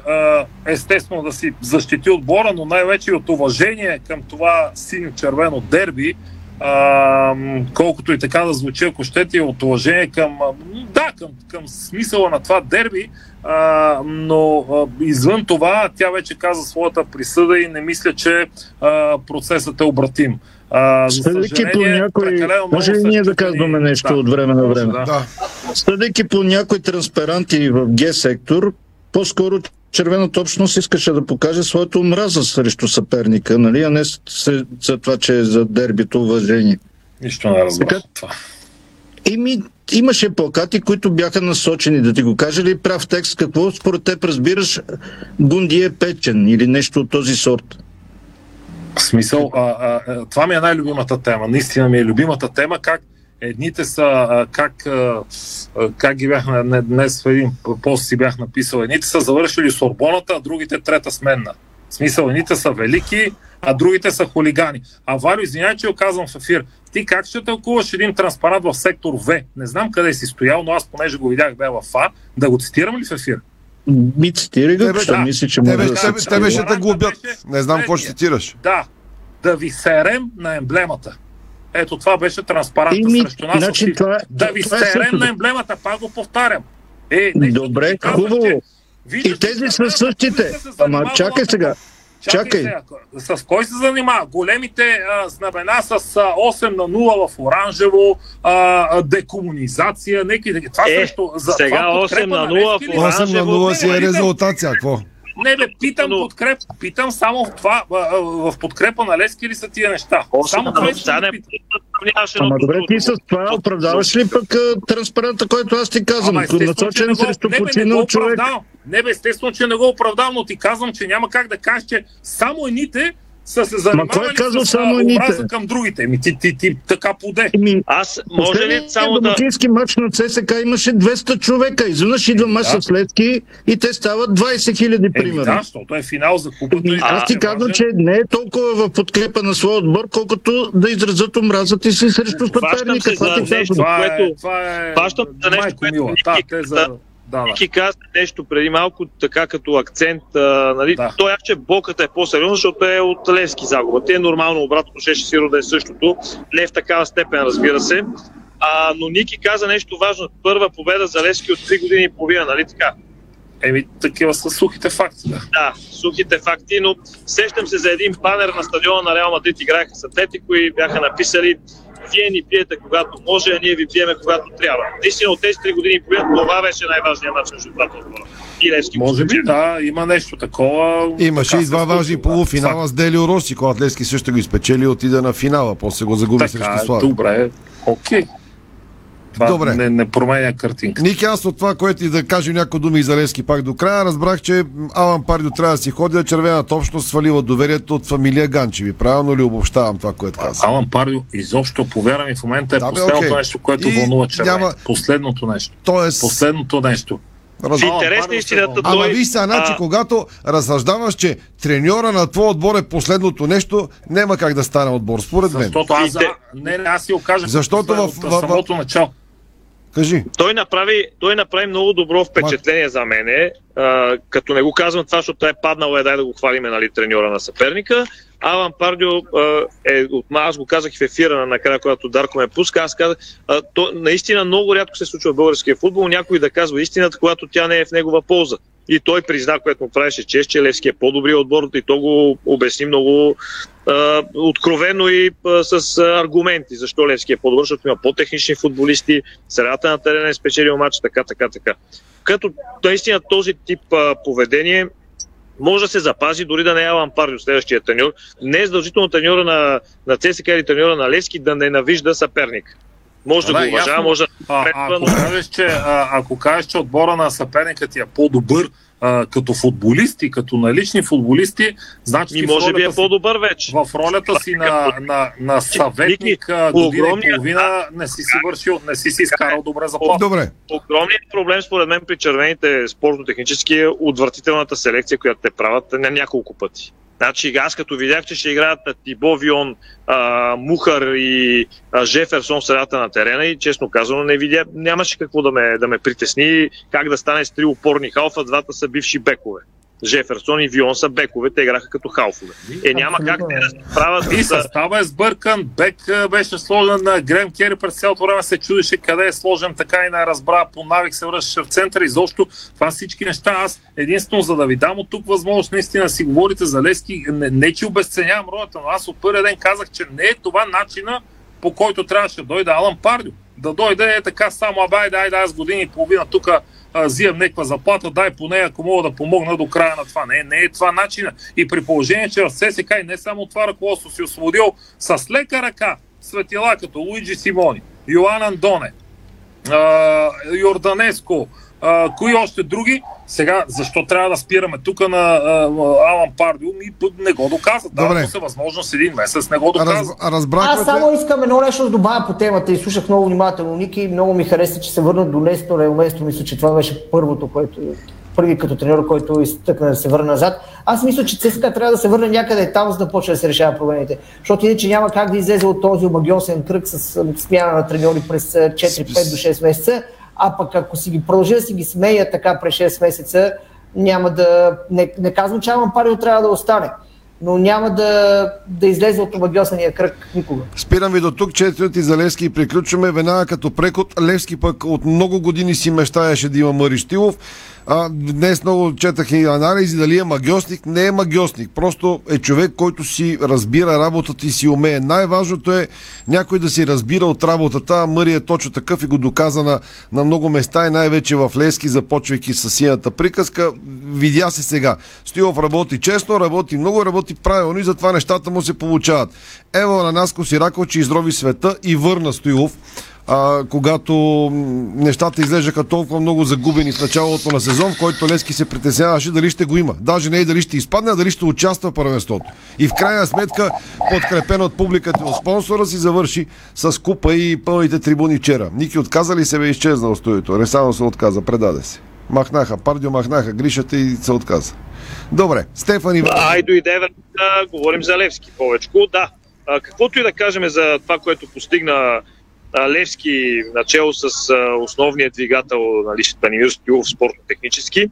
Speaker 19: естествено да си защити отбора, но най-вече и от уважение към това синьо-червено дерби, колкото и така да звучи, ако щете, от уважение към, да, към, към смисъла на това дерби, но извън това тя вече каза своята присъда и не мисля, че процесът е обратим. А,
Speaker 17: Съдейки по някой... Може ли ние да казваме нещо
Speaker 19: Да.
Speaker 17: от време на време?
Speaker 19: да.
Speaker 17: Съдейки по някои транспаранти в Г-сектор, по-скоро червената общност искаше да покаже своето омраза срещу съперника, нали? а не за това, че е за дербито уважение.
Speaker 19: Нищо не разбрах
Speaker 17: Така-
Speaker 19: това.
Speaker 17: Еми, имаше плакати, които бяха насочени. Да ти го кажа ли прав текст? Какво според теб разбираш Гунди е печен или нещо от този сорт?
Speaker 19: В смисъл, а, а, това ми е най-любимата тема. Наистина ми е любимата тема, как едните са, а, как, а, как ги бях, днес в един пост си бях написал, едните са завършили Сорбоната, а другите трета сменна. В смисъл, едните са велики, а другите са хулигани. А Валю, извинявай, че го казвам в ефир. Ти как ще тълкуваш един транспарант в сектор В? Не знам къде си стоял, но аз понеже го видях бе в А, да го цитирам ли в ефир?
Speaker 17: Ми цитири го, що
Speaker 19: да.
Speaker 17: мисли, че
Speaker 1: Тебе,
Speaker 17: може да
Speaker 1: тебе,
Speaker 17: се
Speaker 1: тебе ще
Speaker 17: цитира.
Speaker 1: те глобят. Не знам какво ще цитираш.
Speaker 19: Да, да ви серем на емблемата. Ето това беше транспаранта срещу нас.
Speaker 17: значи това е-
Speaker 19: да ви
Speaker 17: това е
Speaker 19: серем
Speaker 17: същото.
Speaker 19: на емблемата, пак го повтарям. Е, не,
Speaker 17: Добре, хубаво.
Speaker 19: че
Speaker 17: И тези са същите. Ама чакай сега. Чакай.
Speaker 19: сега. С кой се занимава? Големите а, знамена с а, 8 на 0 в оранжево, а, декомунизация, неки. Това
Speaker 16: Е,
Speaker 19: срещу... За
Speaker 16: сега
Speaker 19: това
Speaker 16: 8
Speaker 19: подкрепа
Speaker 16: на 0
Speaker 19: Левски ли?
Speaker 16: в
Speaker 1: 8 на 0 си е сега. Какво?
Speaker 19: Не, бе, питам, подкреп, питам само в това, в подкрепа на Лески ли са тия неща? Само това искам да питам.
Speaker 17: Ама добре, ти с това оправдаваш ли пък а, транспаранта, който аз ти казвам?
Speaker 19: Ама
Speaker 17: Насочен
Speaker 19: не
Speaker 17: срещу
Speaker 19: не, не
Speaker 17: починал човек.
Speaker 19: Не бе, естествено, че не го оправдавам, но ти казвам, че няма как да кажеш, че само едните са се занимавали
Speaker 17: е казал
Speaker 19: с
Speaker 17: само
Speaker 19: омраза към другите. Ми ти, ти, ти, така поде.
Speaker 16: Аз може ли само да...
Speaker 17: домакински матч на ЦСК имаше 200 човека. Изведнъж идва мач
Speaker 19: Да.
Speaker 17: с Левски и те стават 20 хиляди, примерно.
Speaker 19: да, защото е финал за купата. и
Speaker 17: Аз ти
Speaker 19: е
Speaker 17: казвам, че не е толкова в подкрепа на своя отбор, колкото да изразят омразата си срещу съперника. Това
Speaker 16: нещо,
Speaker 17: казвам.
Speaker 19: Това е, това е
Speaker 16: Хващам се за нещо, което
Speaker 19: Да, те за... Да.
Speaker 16: Ники каза нещо преди малко, така като акцент. А, нали?
Speaker 19: Да.
Speaker 16: Той че болката е по-сериозна, защото е от Левски загуба. Те е нормално, обратно ще сигурно да е същото. Не в такава степен, разбира се. А, но Ники каза нещо важно. Първа победа за Левски от 3 години и половина, нали така?
Speaker 19: Еми, такива са сухите факти. Да.
Speaker 16: Да, сухите факти, но сещам се за един банер на стадиона на Реал Мадрид, играеха с Атлетико и бяха написали вие ни пиете когато може, а ние ви пиеме когато трябва. Наистина от тези 3 години и половина това беше най-важният мач между двата отбора. И Левски
Speaker 19: Може би, да, има нещо такова.
Speaker 1: Имаше и два важни
Speaker 19: да.
Speaker 1: полуфинала с Делио Роси, когато Лески също го изпечели и отида на финала, после го загуби
Speaker 19: Така,
Speaker 1: срещу
Speaker 19: е,
Speaker 1: Славия.
Speaker 19: добре, окей. Това
Speaker 1: Добре.
Speaker 19: Не, не променя картинка.
Speaker 1: Ники, аз от това, което и да кажем някои думи и за Левски пак до края, разбрах, че Алан Пардио трябва да си ходи, а червената общност свалила доверието от фамилия Ганчеви. Правилно ли обобщавам това, което каза?
Speaker 19: Алан Пардио, изобщо, повярвам ми, в момента е
Speaker 1: Да,
Speaker 19: последното
Speaker 1: окей.
Speaker 19: нещо, което
Speaker 1: И
Speaker 19: вълнува червените.
Speaker 1: няма-
Speaker 19: Последното нещо.
Speaker 1: Тоест,
Speaker 19: Последното нещо.
Speaker 1: Раз...
Speaker 16: В интерес
Speaker 19: Пардио
Speaker 16: на
Speaker 19: се
Speaker 16: истината,
Speaker 19: вълнува.
Speaker 1: Ама виж сега, значи,
Speaker 16: а,
Speaker 1: когато разсъждаваш, че треньора на твой отбор е последното нещо, няма как да стане отбор, според мен.
Speaker 19: Защото аз,
Speaker 16: И
Speaker 19: не, не, аз си го кажа
Speaker 1: Защото
Speaker 19: от,
Speaker 1: в-
Speaker 19: от
Speaker 1: в-
Speaker 19: самото начало.
Speaker 1: Кажи.
Speaker 16: той направи, той направи много добро впечатление за мене, а, като не го казвам това, защото е паднал, е дай да го хвалиме, нали, треньора на съперника. Алан Пардио а, е от аз го казах в ефира на накрая, когато Дарко ме пуска, аз казах, а, то, наистина много рядко се случва в българския футбол, някой да казва истината, когато тя не е в негова полза. И той призна, което му правеше чест, че Левски е по-добрият отбор и то го обясни много а, откровено и а, с аргументи, защо Левски е по-добър, защото има по-технични футболисти, средата на терена е спечелил матч, така, така, така. Като наистина този тип а, поведение може да се запази, дори да не е Алан Пардио, следващия треньор. Не е задължително треньора на, на ЦСКА или треньора на Левски да ненавижда съперник. Може да,
Speaker 19: Да,
Speaker 16: го уважава, може да
Speaker 19: А, ако,
Speaker 16: но
Speaker 19: кажеш, че, а, ако кажеш, че отбора на съперника ти е по-добър а, като футболисти, като налични футболисти, значи
Speaker 16: ми може би е
Speaker 19: ролята си-
Speaker 16: по-добър вече.
Speaker 19: в ролята си на, на, на съветник година и половина не си си вършил, не си си изкарал добре заплата.
Speaker 1: Добре.
Speaker 16: Огромният проблем, според мен, при червените спортно-технически е отвратителната селекция, която те правят на няколко пъти. Значи аз като видях, че ще играят Тибо Вион, а, Мухар и а, Жеферсон в средата на терена и честно казано не видя, нямаше какво да ме, да ме притесни как да стане с три опорни халфа, двата са бивши бекове. Жеферсон и Вион са бекове, те играха като халфове. Е, няма как те да се правят
Speaker 19: И състава е сбъркан. Бек беше сложен на Грем Кери през цялото време се чудеше къде е сложен, така и не разбра. По навик се връщаше в центъра. Изобщо това всички неща. Аз единствено за да ви дам от тук възможност наистина си говорите за Лески. Не, не че обесценявам ролята, но аз от първия ден казах, че не е това начина по който трябваше да дойде Алан Пардио. Да дойде е така само, абай, дай, дай, аз години и половина тук взимам някаква заплата, дай поне ако мога да помогна до края на това. Не, не е това начина. И при положение, че в ССК и не само това ръководство си освободил с лека ръка светила като Луиджи Симони, Йоан Андоне, Йорданеско, а, кои още други. Сега, защо трябва да спираме тук на а, Алан Пардио? Ми не го доказа.
Speaker 1: Добре.
Speaker 19: му се възможност един месец, не го доказа.
Speaker 1: Раз, разбрахме,
Speaker 18: Аз само искам едно нещо да добавя по темата и слушах много внимателно Ники и много ми хареса, че се върна до Нестор Елместо. Мисля, че това беше първото, което първи като треньор, който изтъкна да се върне назад. Аз мисля, че ЦСКА трябва да се върне някъде там, за да почне да се решава проблемите. Защото иначе няма как да излезе от този омагиосен кръг с смяна на треньори през а, 4-5 до 6 месеца. А пък ако си ги продължи да си ги смеят така през 6 месеца, няма да... Не, не казвам, че Алан Парио трябва да остане. но няма да, да излезе от омагиосания кръг никога.
Speaker 1: Спирам ви до тук, 4 минути за Левски и приключваме. Веднага като прекот, Левски пък от много години си мечтаеше да има Мари Штилов. А, днес много четах и анализи дали е магиосник. Не е магиосник. Просто е човек, който си разбира работата и си умее. Най-важното е някой да си разбира от работата. Мъри е точно такъв и го доказа на, на много места и най-вече в Левски, започвайки с синята приказка. Видя се сега. Стоилов работи честно, работи много, работи правилно и затова нещата му се получават. Ево на Наско Сираков, че изрови света и върна Стоилов а, когато нещата излежаха толкова много загубени в началото на сезон, в който Лески се притесняваше дали ще го има. Даже не и дали ще изпадне, а дали ще участва в първенството. И в крайна сметка, подкрепен от публиката и от спонсора си, завърши с купа и пълните трибуни вчера. Ники отказа ли се бе изчезна от студиото? Ресано се отказа, предаде се. Махнаха, Пардио махнаха гришата и се отказа. Добре, Стефан Иван.
Speaker 16: Ай, дойде да говорим за Левски повече. Да, а, каквото и да кажем за това, което постигна Левски начало с основния двигател нали, Станимир Стоилов спортно-технически,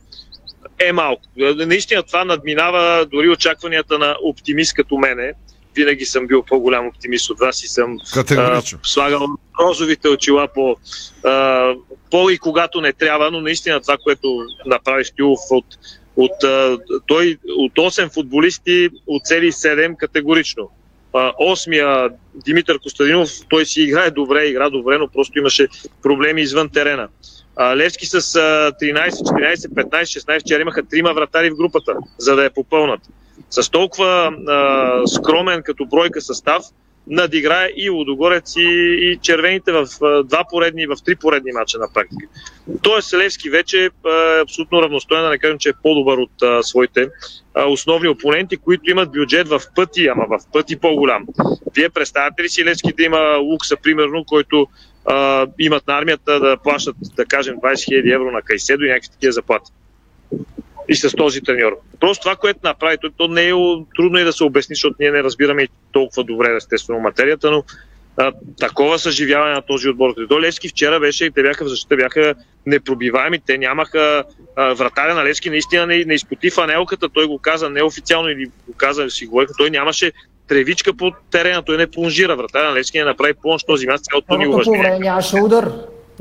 Speaker 16: е малко. Наистина това надминава дори очакванията на оптимист като мене. Винаги съм бил по-голям оптимист от вас и съм а, слагал розовите очила по, а, по и когато не трябва, но наистина това, което направи Стилов от, от, той, от 8 футболисти оцели 7 категорично. Осмия Димитър Костадинов, той си играе добре, игра добре, но просто имаше проблеми извън терена. Левски с а, 13, 14, 15, 16, вчера имаха трима вратари в групата, за да я попълнат. С толкова а, скромен като бройка състав, надиграе и Лудогорец и, и червените в два поредни, в три поредни мача на практика. Тоест Левски вече е абсолютно равностоен, да не кажем, че е по-добър от а, своите а, основни опоненти, които имат бюджет в пъти, ама в пъти по-голям. Вие представяте ли си Левски да има Лукса, примерно, който а, имат на армията да плащат, да кажем, 20 000 евро на Кайседо и някакви такива заплати? И с този треньор. Просто това, което направи, то, то не е трудно и да се обясни, защото ние не разбираме и толкова добре, естествено, материята, но а, такова съживяване на този отбор. До Левски вчера беше, те бяха в защита, бяха непробиваеми, те нямаха а, вратаря на Левски, наистина не, не изпоти фанелката, той го каза неофициално или го каза си говориха, той нямаше тревичка по терена, той не плонжира. Вратаря на Левски не направи плонж този място, цялото ни уважение.
Speaker 18: нямаше удар.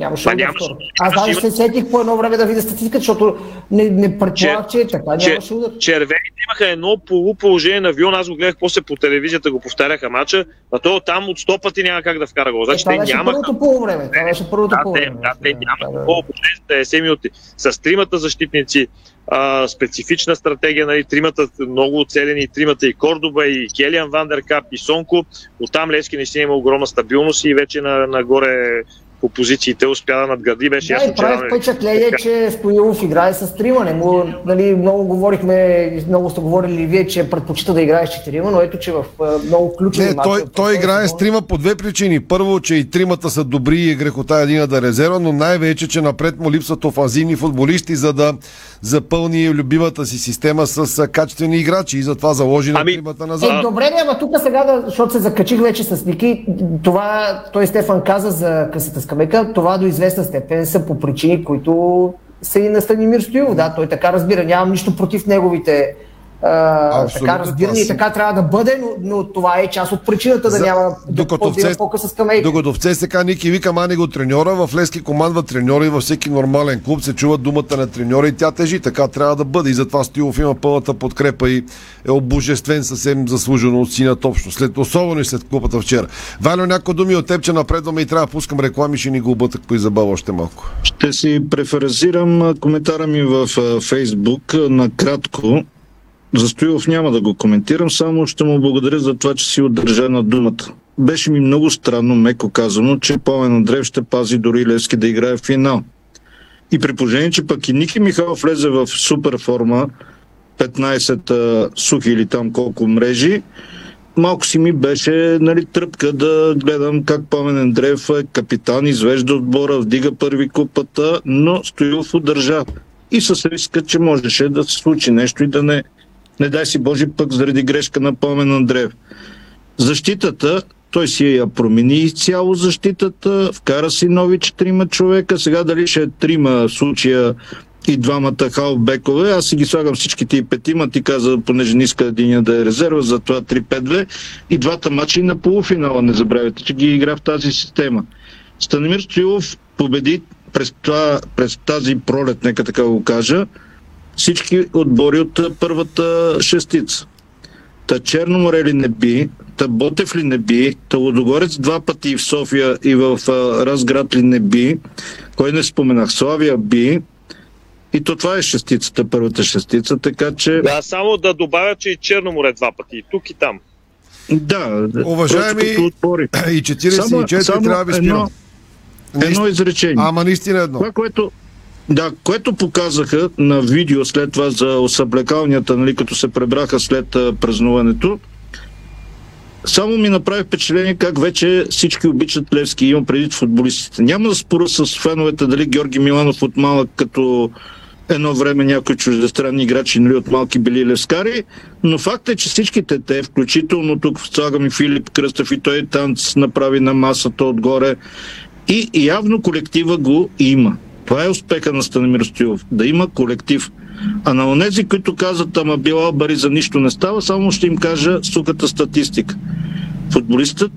Speaker 18: Нямаше
Speaker 16: Ма
Speaker 18: удар. Аз даже се сетих по едно време да видя статистиката, защото не, не предполагах, че е така. Нямаше удар.
Speaker 16: червените имаха едно полуположение на Вион, аз го гледах после по телевизията, го повтаряха мача, а то там от 100 пъти няма как да вкара гол. Значи
Speaker 18: Това
Speaker 16: те
Speaker 18: беше
Speaker 16: нямаха
Speaker 18: първото полувреме. Това беше първото
Speaker 16: да,
Speaker 18: полувреме.
Speaker 16: да, те нямат гол по 50 минути. С тримата защитници, а, специфична стратегия, нали, тримата много оцелени, тримата и Кордоба, и Келиан Вандеркап, и Сонко. Оттам Левски наистина има огромна стабилност и вече на, нагоре по позициите успя да надгради. Беше
Speaker 18: Да,
Speaker 16: ясно,
Speaker 18: и прави
Speaker 16: че-
Speaker 18: впечатление, че Стоилов играе с трима. Не му, нали, много говорихме, много сте говорили и вие, че предпочита да играе с четирима, но ето, че в много ключови
Speaker 1: Не, той,
Speaker 18: мачове-
Speaker 1: той играе с трима по две причини. Първо, че и тримата са добри и е грехота един да резерва, но най-вече, че напред му липсват офанзивни футболисти, за да запълни любимата си система с качествени играчи и затова заложи на тримата назад.
Speaker 18: Е, добре, не, ама тук сега, да, защото се закачих вече с Ники, това, той Стефан каза за късата скамейка, това до известна степен са по причини, които са и на Станимир Стоилов. Да, той така разбира, нямам нищо против неговите а,
Speaker 1: Абсолютно,
Speaker 18: така разбиране и така трябва да бъде, но, но това е част от причината да
Speaker 1: За-
Speaker 18: няма да,
Speaker 1: докато
Speaker 18: да по-къса скамейка.
Speaker 1: Докато в ЦСКА Ники вика мани го треньора, в Лески командва треньора и във всеки нормален клуб се чува думата на треньора и тя тежи. Така трябва да бъде и затова Стилов има пълната подкрепа и е обожествен съвсем заслужено от синята общност. След, особено и след клубата вчера. Валю, някои думи от теб, че напредваме и трябва да пускам реклами, ще ни го обътък по Изабел още малко.
Speaker 17: Ще си преферензирам а, коментара ми в Фейсбук накратко. За Стоилов няма да го коментирам, само ще му благодаря за това, че си удържа на думата. Беше ми много странно, меко казано, че Пламен Андреев ще пази дори Левски да играе в финал. И при положение, че пък и Ники Михайлов влезе в супер форма, 15 а, сухи или там колко мрежи, малко си ми беше нали, тръпка да гледам как Пламен Андреев е капитан, извежда отбора, вдига първи купата, но Стоилов удържа. И с риска, че можеше да се случи нещо и да не, не дай си Божи пък заради грешка на Пламен Андреев. Защитата, той си я промени изцяло защитата, вкара си нови четирима човека, сега дали ще е трима случая и двамата халбекове. Аз си ги слагам всичките и петима. Ти каза, понеже не иска един да е резерва, затова 3-5-2. И двата мача и на полуфинала, не забравяйте, че ги игра в тази система. Станимир Стоилов победи през, това, през тази пролет, нека така го кажа, всички отбори от първата шестица. Та Черно море ли не би, та Ботев ли не би, та Лодогорец два пъти в София и в а, Разград ли не би, кой не споменах, Славия би, и то това е шестицата, първата шестица, така че...
Speaker 16: Да, само да добавя, че и Черно море два пъти, и тук и там.
Speaker 17: Да,
Speaker 1: Уважаеми и 44 трябва да ви спирам.
Speaker 17: Едно, едно изречение.
Speaker 1: Ама наистина едно.
Speaker 17: Това, което, да, което показаха на видео след това за съблекалнията, нали, като се пребраха след а, празнуването, само ми направи впечатление как вече всички обичат Левски, имам предвид футболистите. Няма да спора с феновете дали Георги Миланов от малък като едно време някои чуждестранни играчи нали, от малки били левскари, но факт е, че всичките те, включително тук слагам и Филип Кръстев и той танц направи на масата отгоре и явно колектива го има. Това е успеха на Станимир Стоилов. Да има колектив. А на онези, които казват, ама била бари за нищо не става, само ще им кажа суката статистика. Футболистът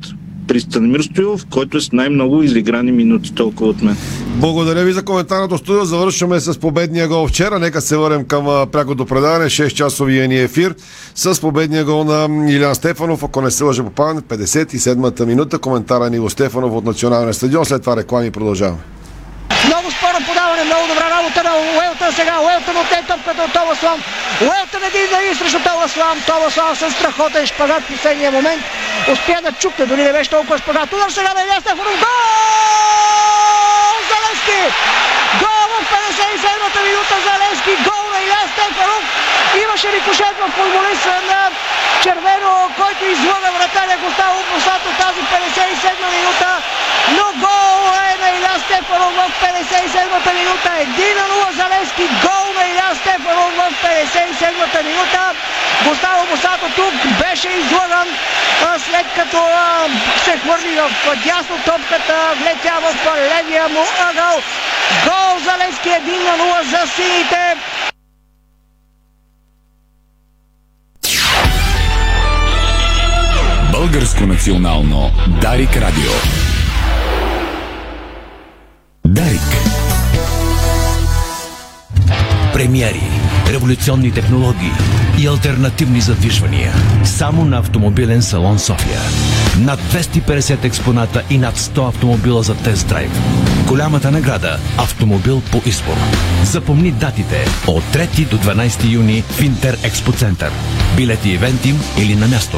Speaker 17: при Станимир Стоилов, който е с най-много изиграни минути, толкова от мен.
Speaker 1: Благодаря ви за коментарното студио. Завършваме с победния гол вчера. Нека се върнем към прякото предаване. 6-часовия ни ефир с победния гол на Илян Стефанов. Ако не се лъжа по памет, 57-та минута. Коментара ни Иво Стефанов от Националния стадион. След това реклами продължаваме.
Speaker 20: Много споро подаване, много добра работа на Уелтън сега. Уелтън отне топката от Томас Лам. Уелтън един да и срещу Томас Лам. Томас Лам с страхотен шпагат в последния момент. Успя да чукне, дори не беше толкова шпагат. Удар сега на Илян Стефанов. Гол! Залески! Гол в 57-та минута Залески. Гол. Имаше рикошет в футболиста на Червено, който излъга вратаря Густаво Посато тази 57-та минута. Но гол е на Илян Стефанов в 57-та минута. 1 на 0 Залески. Гол на Илян Стефанов в 57-та минута. Густаво Посато тук беше излъган след като а, се хвърли в дясно топката, влетя в левия му ъгъл. Гол за Левски 1 на 0 за сините.
Speaker 21: Българско национално Дарик Радио. Дарик.
Speaker 22: Премиери, революционни технологии и альтернативни задвижвания. Само на автомобилен салон София. Над 250 експоната и над 100 автомобила за тест драйв. Голямата награда – автомобил по избор. Запомни датите от 3 до 12 юни в Интер Експо Център. Билети ивентим или на място.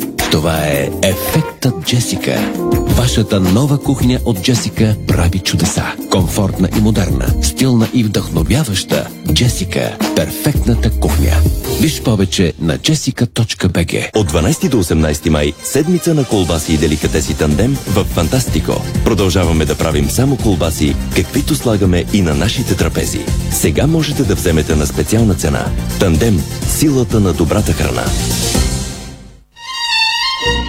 Speaker 23: Това е Ефектът Джесика. Вашата нова кухня от Джесика прави чудеса. Комфортна и модерна, стилна и вдъхновяваща. Джесика – перфектната кухня. Виж повече на jessica.bg
Speaker 13: От 12 до 18 май седмица на колбаси и деликатеси тандем в Фантастико. Продължаваме да правим само колбаси, каквито слагаме и на нашите трапези. Сега можете да вземете на специална цена. Тандем – силата на добрата храна.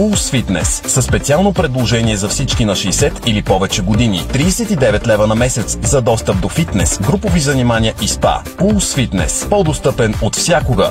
Speaker 24: Pulse Fitness със специално предложение за всички на 60 или повече години. 39 лева на месец за достъп до фитнес, групови занимания и спа. Pulse Fitness. По-достъпен от всякога.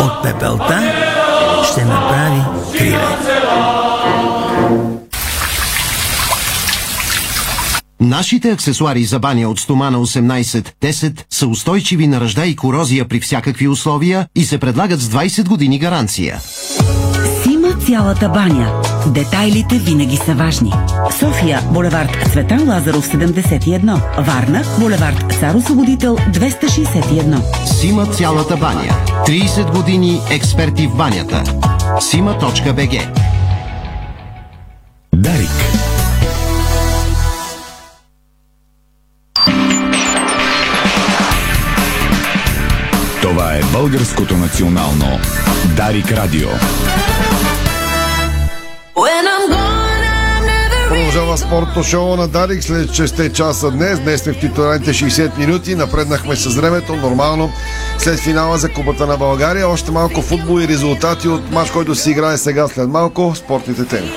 Speaker 25: от пепелта ще направи криле.
Speaker 26: Нашите аксесуари за баня от стомана 18-10 са устойчиви на ръжда и корозия при всякакви условия и се предлагат с 20 години гаранция.
Speaker 27: Цялата баня. Детайлите винаги са важни. София, булевард Цветан Лазаров 71. Варна, булевард Цар Освободител 261.
Speaker 26: Сима цялата баня. 30 години експерти в банята. Сима.бг
Speaker 21: Дарик. Това е българското национално Дарик Радио.
Speaker 1: Продължава спортно шоу на Дарик след 6 часа днес. Днес сме в титуларните 60 минути. Напреднахме с времето, нормално. След финала за Купата на България. Още малко футбол и резултати от матч, който се играе сега след малко. Спортните теми.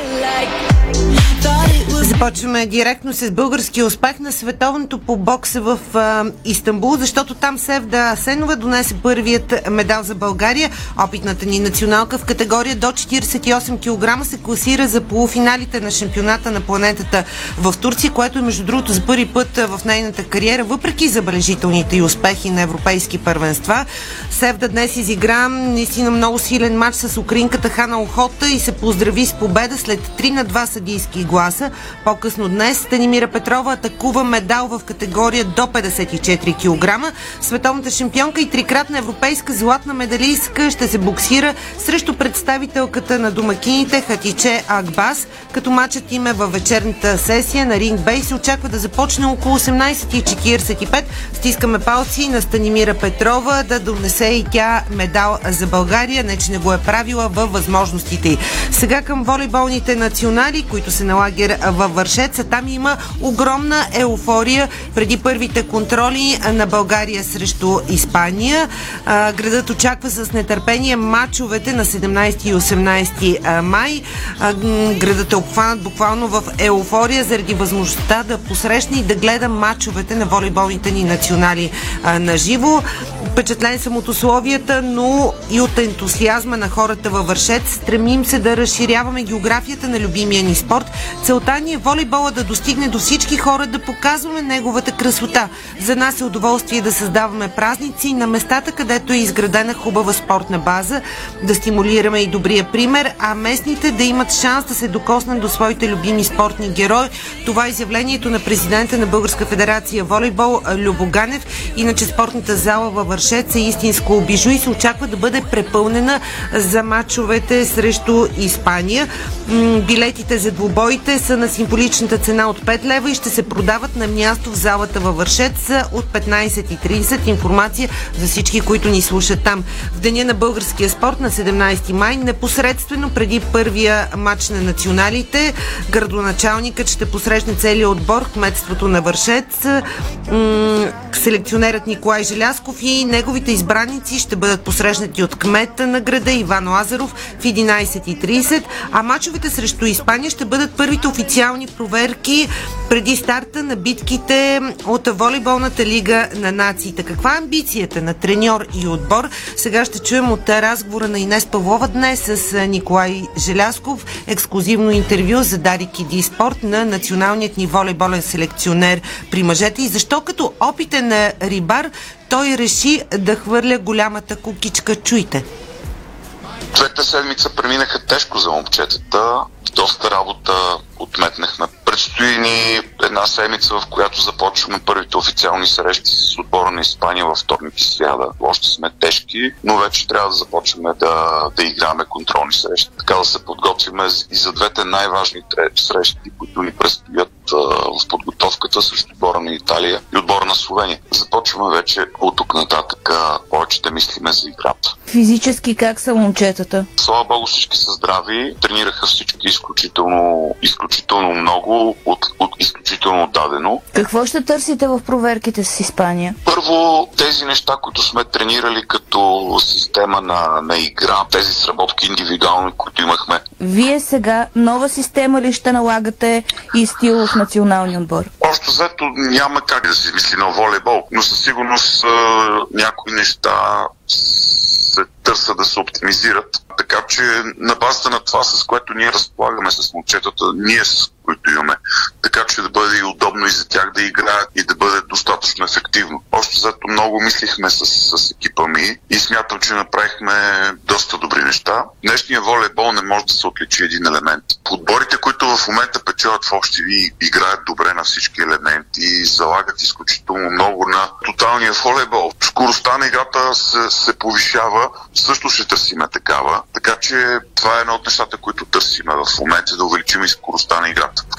Speaker 2: Започваме директно с български успех на световното по бокса в а, Истанбул, защото там Севда Асенова донесе първият медал за България. Опитната ни националка в категория до 48 кг се класира за полуфиналите на шампионата на планетата в Турция, което е между другото за първи път в нейната кариера, въпреки забележителните и успехи на европейски първенства. Севда днес изигра наистина много силен матч с украинката Хана Охота и се поздрави с победа след 3 на 2 съдийски гласа. По-късно днес Станимира Петрова атакува медал в категория до 54 кг. Световната шампионка и трикратна европейска златна медалистка ще се боксира срещу представителката на домакините Хатиче Акбас, като матчът им е във вечерната сесия на Ринг Бей се очаква да започне около 18.45. Стискаме палци на Станимира Петрова да донесе и тя медал за България, не че не го е правила във възможностите й. Сега към волейболните национали, които се на лагер във Вършеца. Там има огромна еуфория преди първите контроли на България срещу Испания. Градът очаква с нетърпение матчовете на 17 и 18 май. Градът е обхванат буквално в еуфория заради възможността да посрещне и да гледа матчовете на волейболните ни национали на живо. Впечатлен съм от условията, но и от ентусиазма на хората във Вършец. Стремим се да разширяваме географията на любимия ни спорт. Целта ни е волейбола да достигне до всички хора, да показваме неговата красота. За нас е удоволствие да създаваме празници на местата, където е изградена хубава спортна база, да стимулираме и добрия пример, а местните да имат шанс да се докоснат до своите любими спортни герои. Това е изявлението на президента на Българска федерация волейбол Любо Ганев. Иначе спортната зала във Вършец е истинско бижу и се очаква да бъде препълнена за матчовете срещу Испания. Билетите за двубоите са на символичната цена от 5 лева и ще се продават на място в залата във Вършец от 15.30. Информация за всички, които ни слушат там. В деня на българския спорт на 17 май, непосредствено преди първия матч на националите, градоначалникът ще посрещне целият отбор, кметството на Вършец. Селекционерът Николай Желясков и неговите избраници ще бъдат посрещнати от кмета на града Иван Лазаров в 11.30, а мачовете срещу Испания ще бъдат първите официални проверки преди старта на битките от волейболната лига на нациите. Каква е амбицията на треньор и отбор? Сега ще чуем от разговора на Инес Павлова днес с Николай Желясков. Ексклюзивно интервю за Дари Киди Спорт на националният ни волейболен селекционер при мъжете и защо като опитен рибар той реши да хвърля голямата кукичка. Чуйте.
Speaker 28: Двете седмица преминаха тежко за момчетата. Доста работа отметнахме. Предстои ни една седмица, в която започваме първите официални срещи с отбора на Испания във вторник и сряда. Още сме тежки, но вече трябва да започваме да, да играме контролни срещи. Така да се подготвиме и за двете най-важни срещи, които ни предстоят в подготовката срещу отбора на Италия и отбора на Словения. Започваме вече от тук нататък повече да мислиме за играта.
Speaker 29: Физически как са момчетата?
Speaker 28: Слава Богу всички са здрави, тренираха всички изключително, изключително много, от, от изключително дадено.
Speaker 29: Какво ще търсите в проверките с Испания?
Speaker 28: Първо, тези неща, които сме тренирали като система на, на игра, тези сработки индивидуални, които имахме,
Speaker 29: Вие сега нова система ли ще налагате и стил в националния отбор?
Speaker 28: Общо взето няма как да се измисли на волейбол, но със сигурност някои неща се търсят да се оптимизират. Така че на базата на това, с което ние разполагаме с момчетата, ние с които имаме, така че да бъде и удобно и за тях да играят и да бъде достатъчно ефективно. Още зато много мислихме с, с екипа ми и смятам, че направихме доста добри неща. Днешния волейбол не може да се отличи един елемент. Отборите, които в момента печелят в общи ви, играят добре на всички елементи и залагат изключително много на тоталния волейбол. Скоростта на играта се, се повишава, също ще търсиме такава. Така че това е едно от нещата, които търсиме в момента, да увеличим и скоростта на играта. В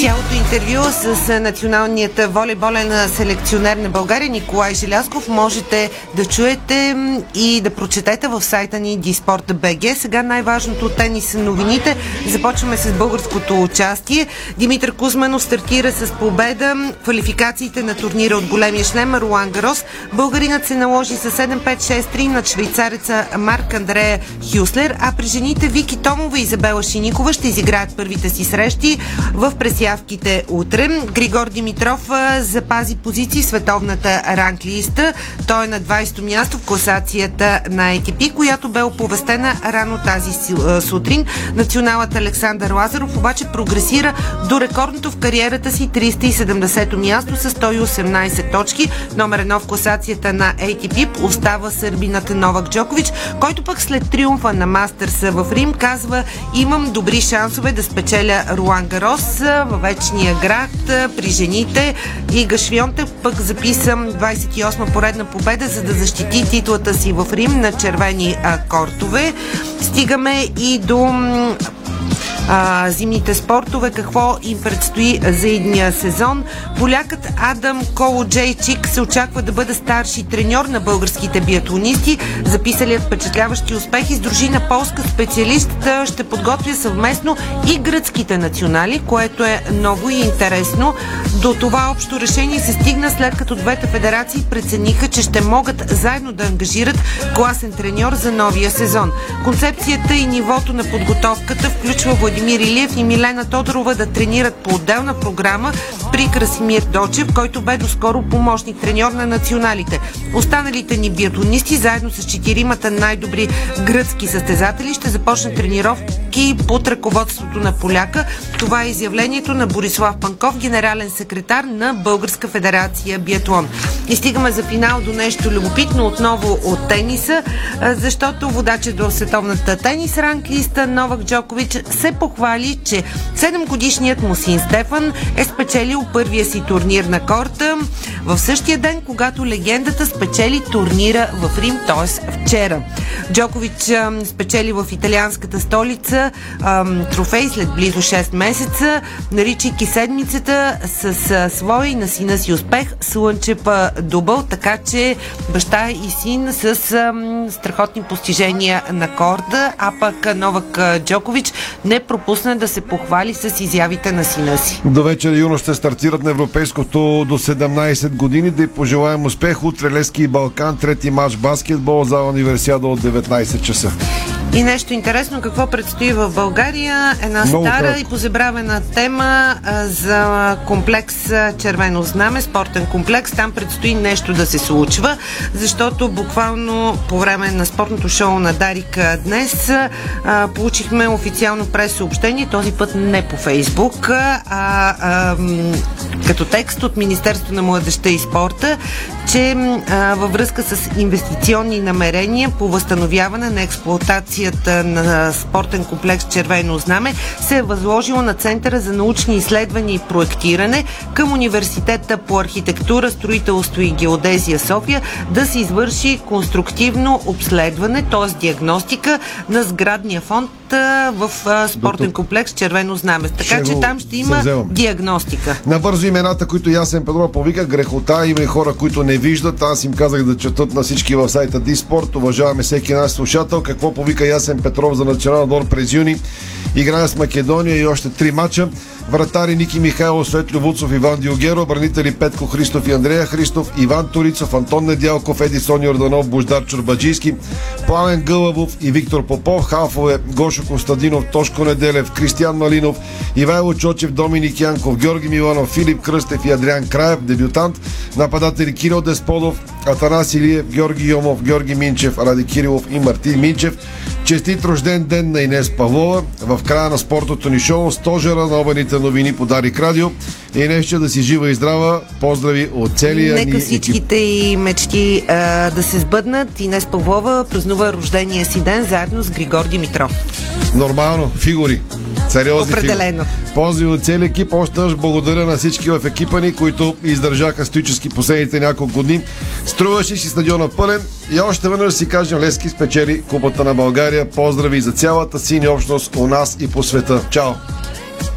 Speaker 2: Цялото интервю с националният волейболен селекционер на България Николай Желязков можете да чуете и да прочетете в сайта ни Disport.bg. Сега най-важното от тенис новините. Започваме с българското участие. Димитър Кузманов стартира с победа. Квалификациите на турнира от големия шлем Руан Гарос. Българинът се наложи с 7-5-6-3 над швейцареца Марк Андрея Хюслер, а при жените Вики Томова и Изабела Шиникова ще изиграят първите си срещи в пресявките утре. Григор Димитров запази позиции в световната ранглиста. Той е на 20-то място в класацията на ATP, която бе оповестена рано тази сутрин. Националът Александър Лазаров обаче прогресира до рекордното в кариерата си 370-то място с 118 точки. Номер едно в класацията на ATP остава сърбината Новак Джокович, който пък след триумфа на Мастърса в Рим казва имам добри шансове да спечеля Руан Гарос във вечния град при жените и Гашвионте пък записам 28 поредна победа, за да защити титлата си в Рим на червени кортове. Стигаме и до а, зимните спортове, какво им предстои за едния сезон. Полякът Адам Колоджейчик се очаква да бъде старши треньор на българските биатлонисти. Записалият впечатляващи успехи с дружина полска специалист ще подготвя съвместно и гръцките национали, което е ново и интересно. До това общо решение се стигна след като двете федерации прецениха, че ще могат заедно да ангажират класен треньор за новия сезон. Концепцията и нивото на подготовката включва Владимир Илиев и Милена Тодорова да тренират по отделна програма при Красимир Дочев, който бе доскоро помощник треньор на националите. Останалите ни биатлонисти, заедно с четиримата най-добри гръцки състезатели, ще започнат тренировки под ръководството на поляка. Това е изявлението на Борислав Панков, генерален секретар на Българска федерация биатлон. И стигаме за финал до нещо любопитно отново от тениса, защото водачът до световната тенис ранглиста Новак Джокович се похвали, че 7-годишният му син Стефан е спечелил първия си турнир на корта в същия ден, когато легендата спечели турнира в Рим, т.е. вчера. Джокович спечели в италианската столица а, трофей след близо 6 месеца, наричайки седмицата с а, свой на сина си успех Слънчев дубъл, така че баща и син с а, м, страхотни постижения на корда, а пък Новак Джокович не пропусна да се похвали с изявите на сина си.
Speaker 1: До вечер юно ще стартират на европейското до 17 години. Да й пожелаем успех. Утре Лески и Балкан. Трети матч баскетбол за универсиада от 19 часа.
Speaker 2: И нещо интересно, какво предстои в България? Една
Speaker 1: Много
Speaker 2: стара
Speaker 1: кратко.
Speaker 2: и позабравена тема а, за комплекс Червено знаме, спортен комплекс. Там предстои нещо да се случва, защото буквално по време на спортното шоу на Дарик а, днес а, получихме официално прес-съобщение, този път не по Фейсбук, а, а като текст от Министерство на младеща и спорта, че а, във връзка с инвестиционни намерения по възстановяване на експлуатацията на спортен комплекс Червено знаме се е възложило на Центъра за научни изследвания и проектиране към Университета по архитектура, строителство и геодезия София да се извърши конструктивно обследване, т.е. диагностика на сградния фонд в спортен комплекс Червено знаме. Така
Speaker 1: Ще
Speaker 2: че там ще има
Speaker 1: завземам.
Speaker 2: диагностика.
Speaker 1: Набързо имената, които Ясен Петрова повика, грехота, има и хора, които не виждат. Аз им казах да четат на всички в сайта Диспорт. Уважаваме всеки наш слушател. Какво повика Ясен Петров за национален отбор през юни. Играе с Македония и още три мача. Вратари Ники Михайлов, Светлю Вуцов, Иван Диогеро, бранители Петко Христов и Андрея Христов, Иван Турицов, Антон Недялков, Едисон Йорданов, Бождар Чурбаджийски, Пламен Гълъбов и Виктор Попов, Халфове, Гошо Костадинов, Тошко Неделев, Кристиян Малинов, Ивайло Чочев, Доминик Янков, Георги Миланов, Филип Кръстев и Адриан Краев, дебютант, нападатели Кирил Десподов, Атанас Илиев, Георги Йомов, Георги Минчев, Ради Кирилов и Мартин Минчев. Честит рожден ден на Инес Павлова. В края на спортното ни шоу стожера на обените новини по Дарик Радио. Инес, да си жива и здрава. Поздрави от целия ни
Speaker 2: Нека всичките и мечти а, да се сбъднат. Инес Павлова празнува рождения си ден заедно с Григор Димитров.
Speaker 1: Нормално, фигури. Сериозни
Speaker 2: Определено.
Speaker 1: фигури. Поздрави от целия екип. Още благодаря на всички в екипа ни, които издържаха стоически последните няколко дни. Струваше си стадиона пълен и още веднъж си кажем Лески спечели Купата на България. Поздрави за цялата синя общност у нас и по света. Чао!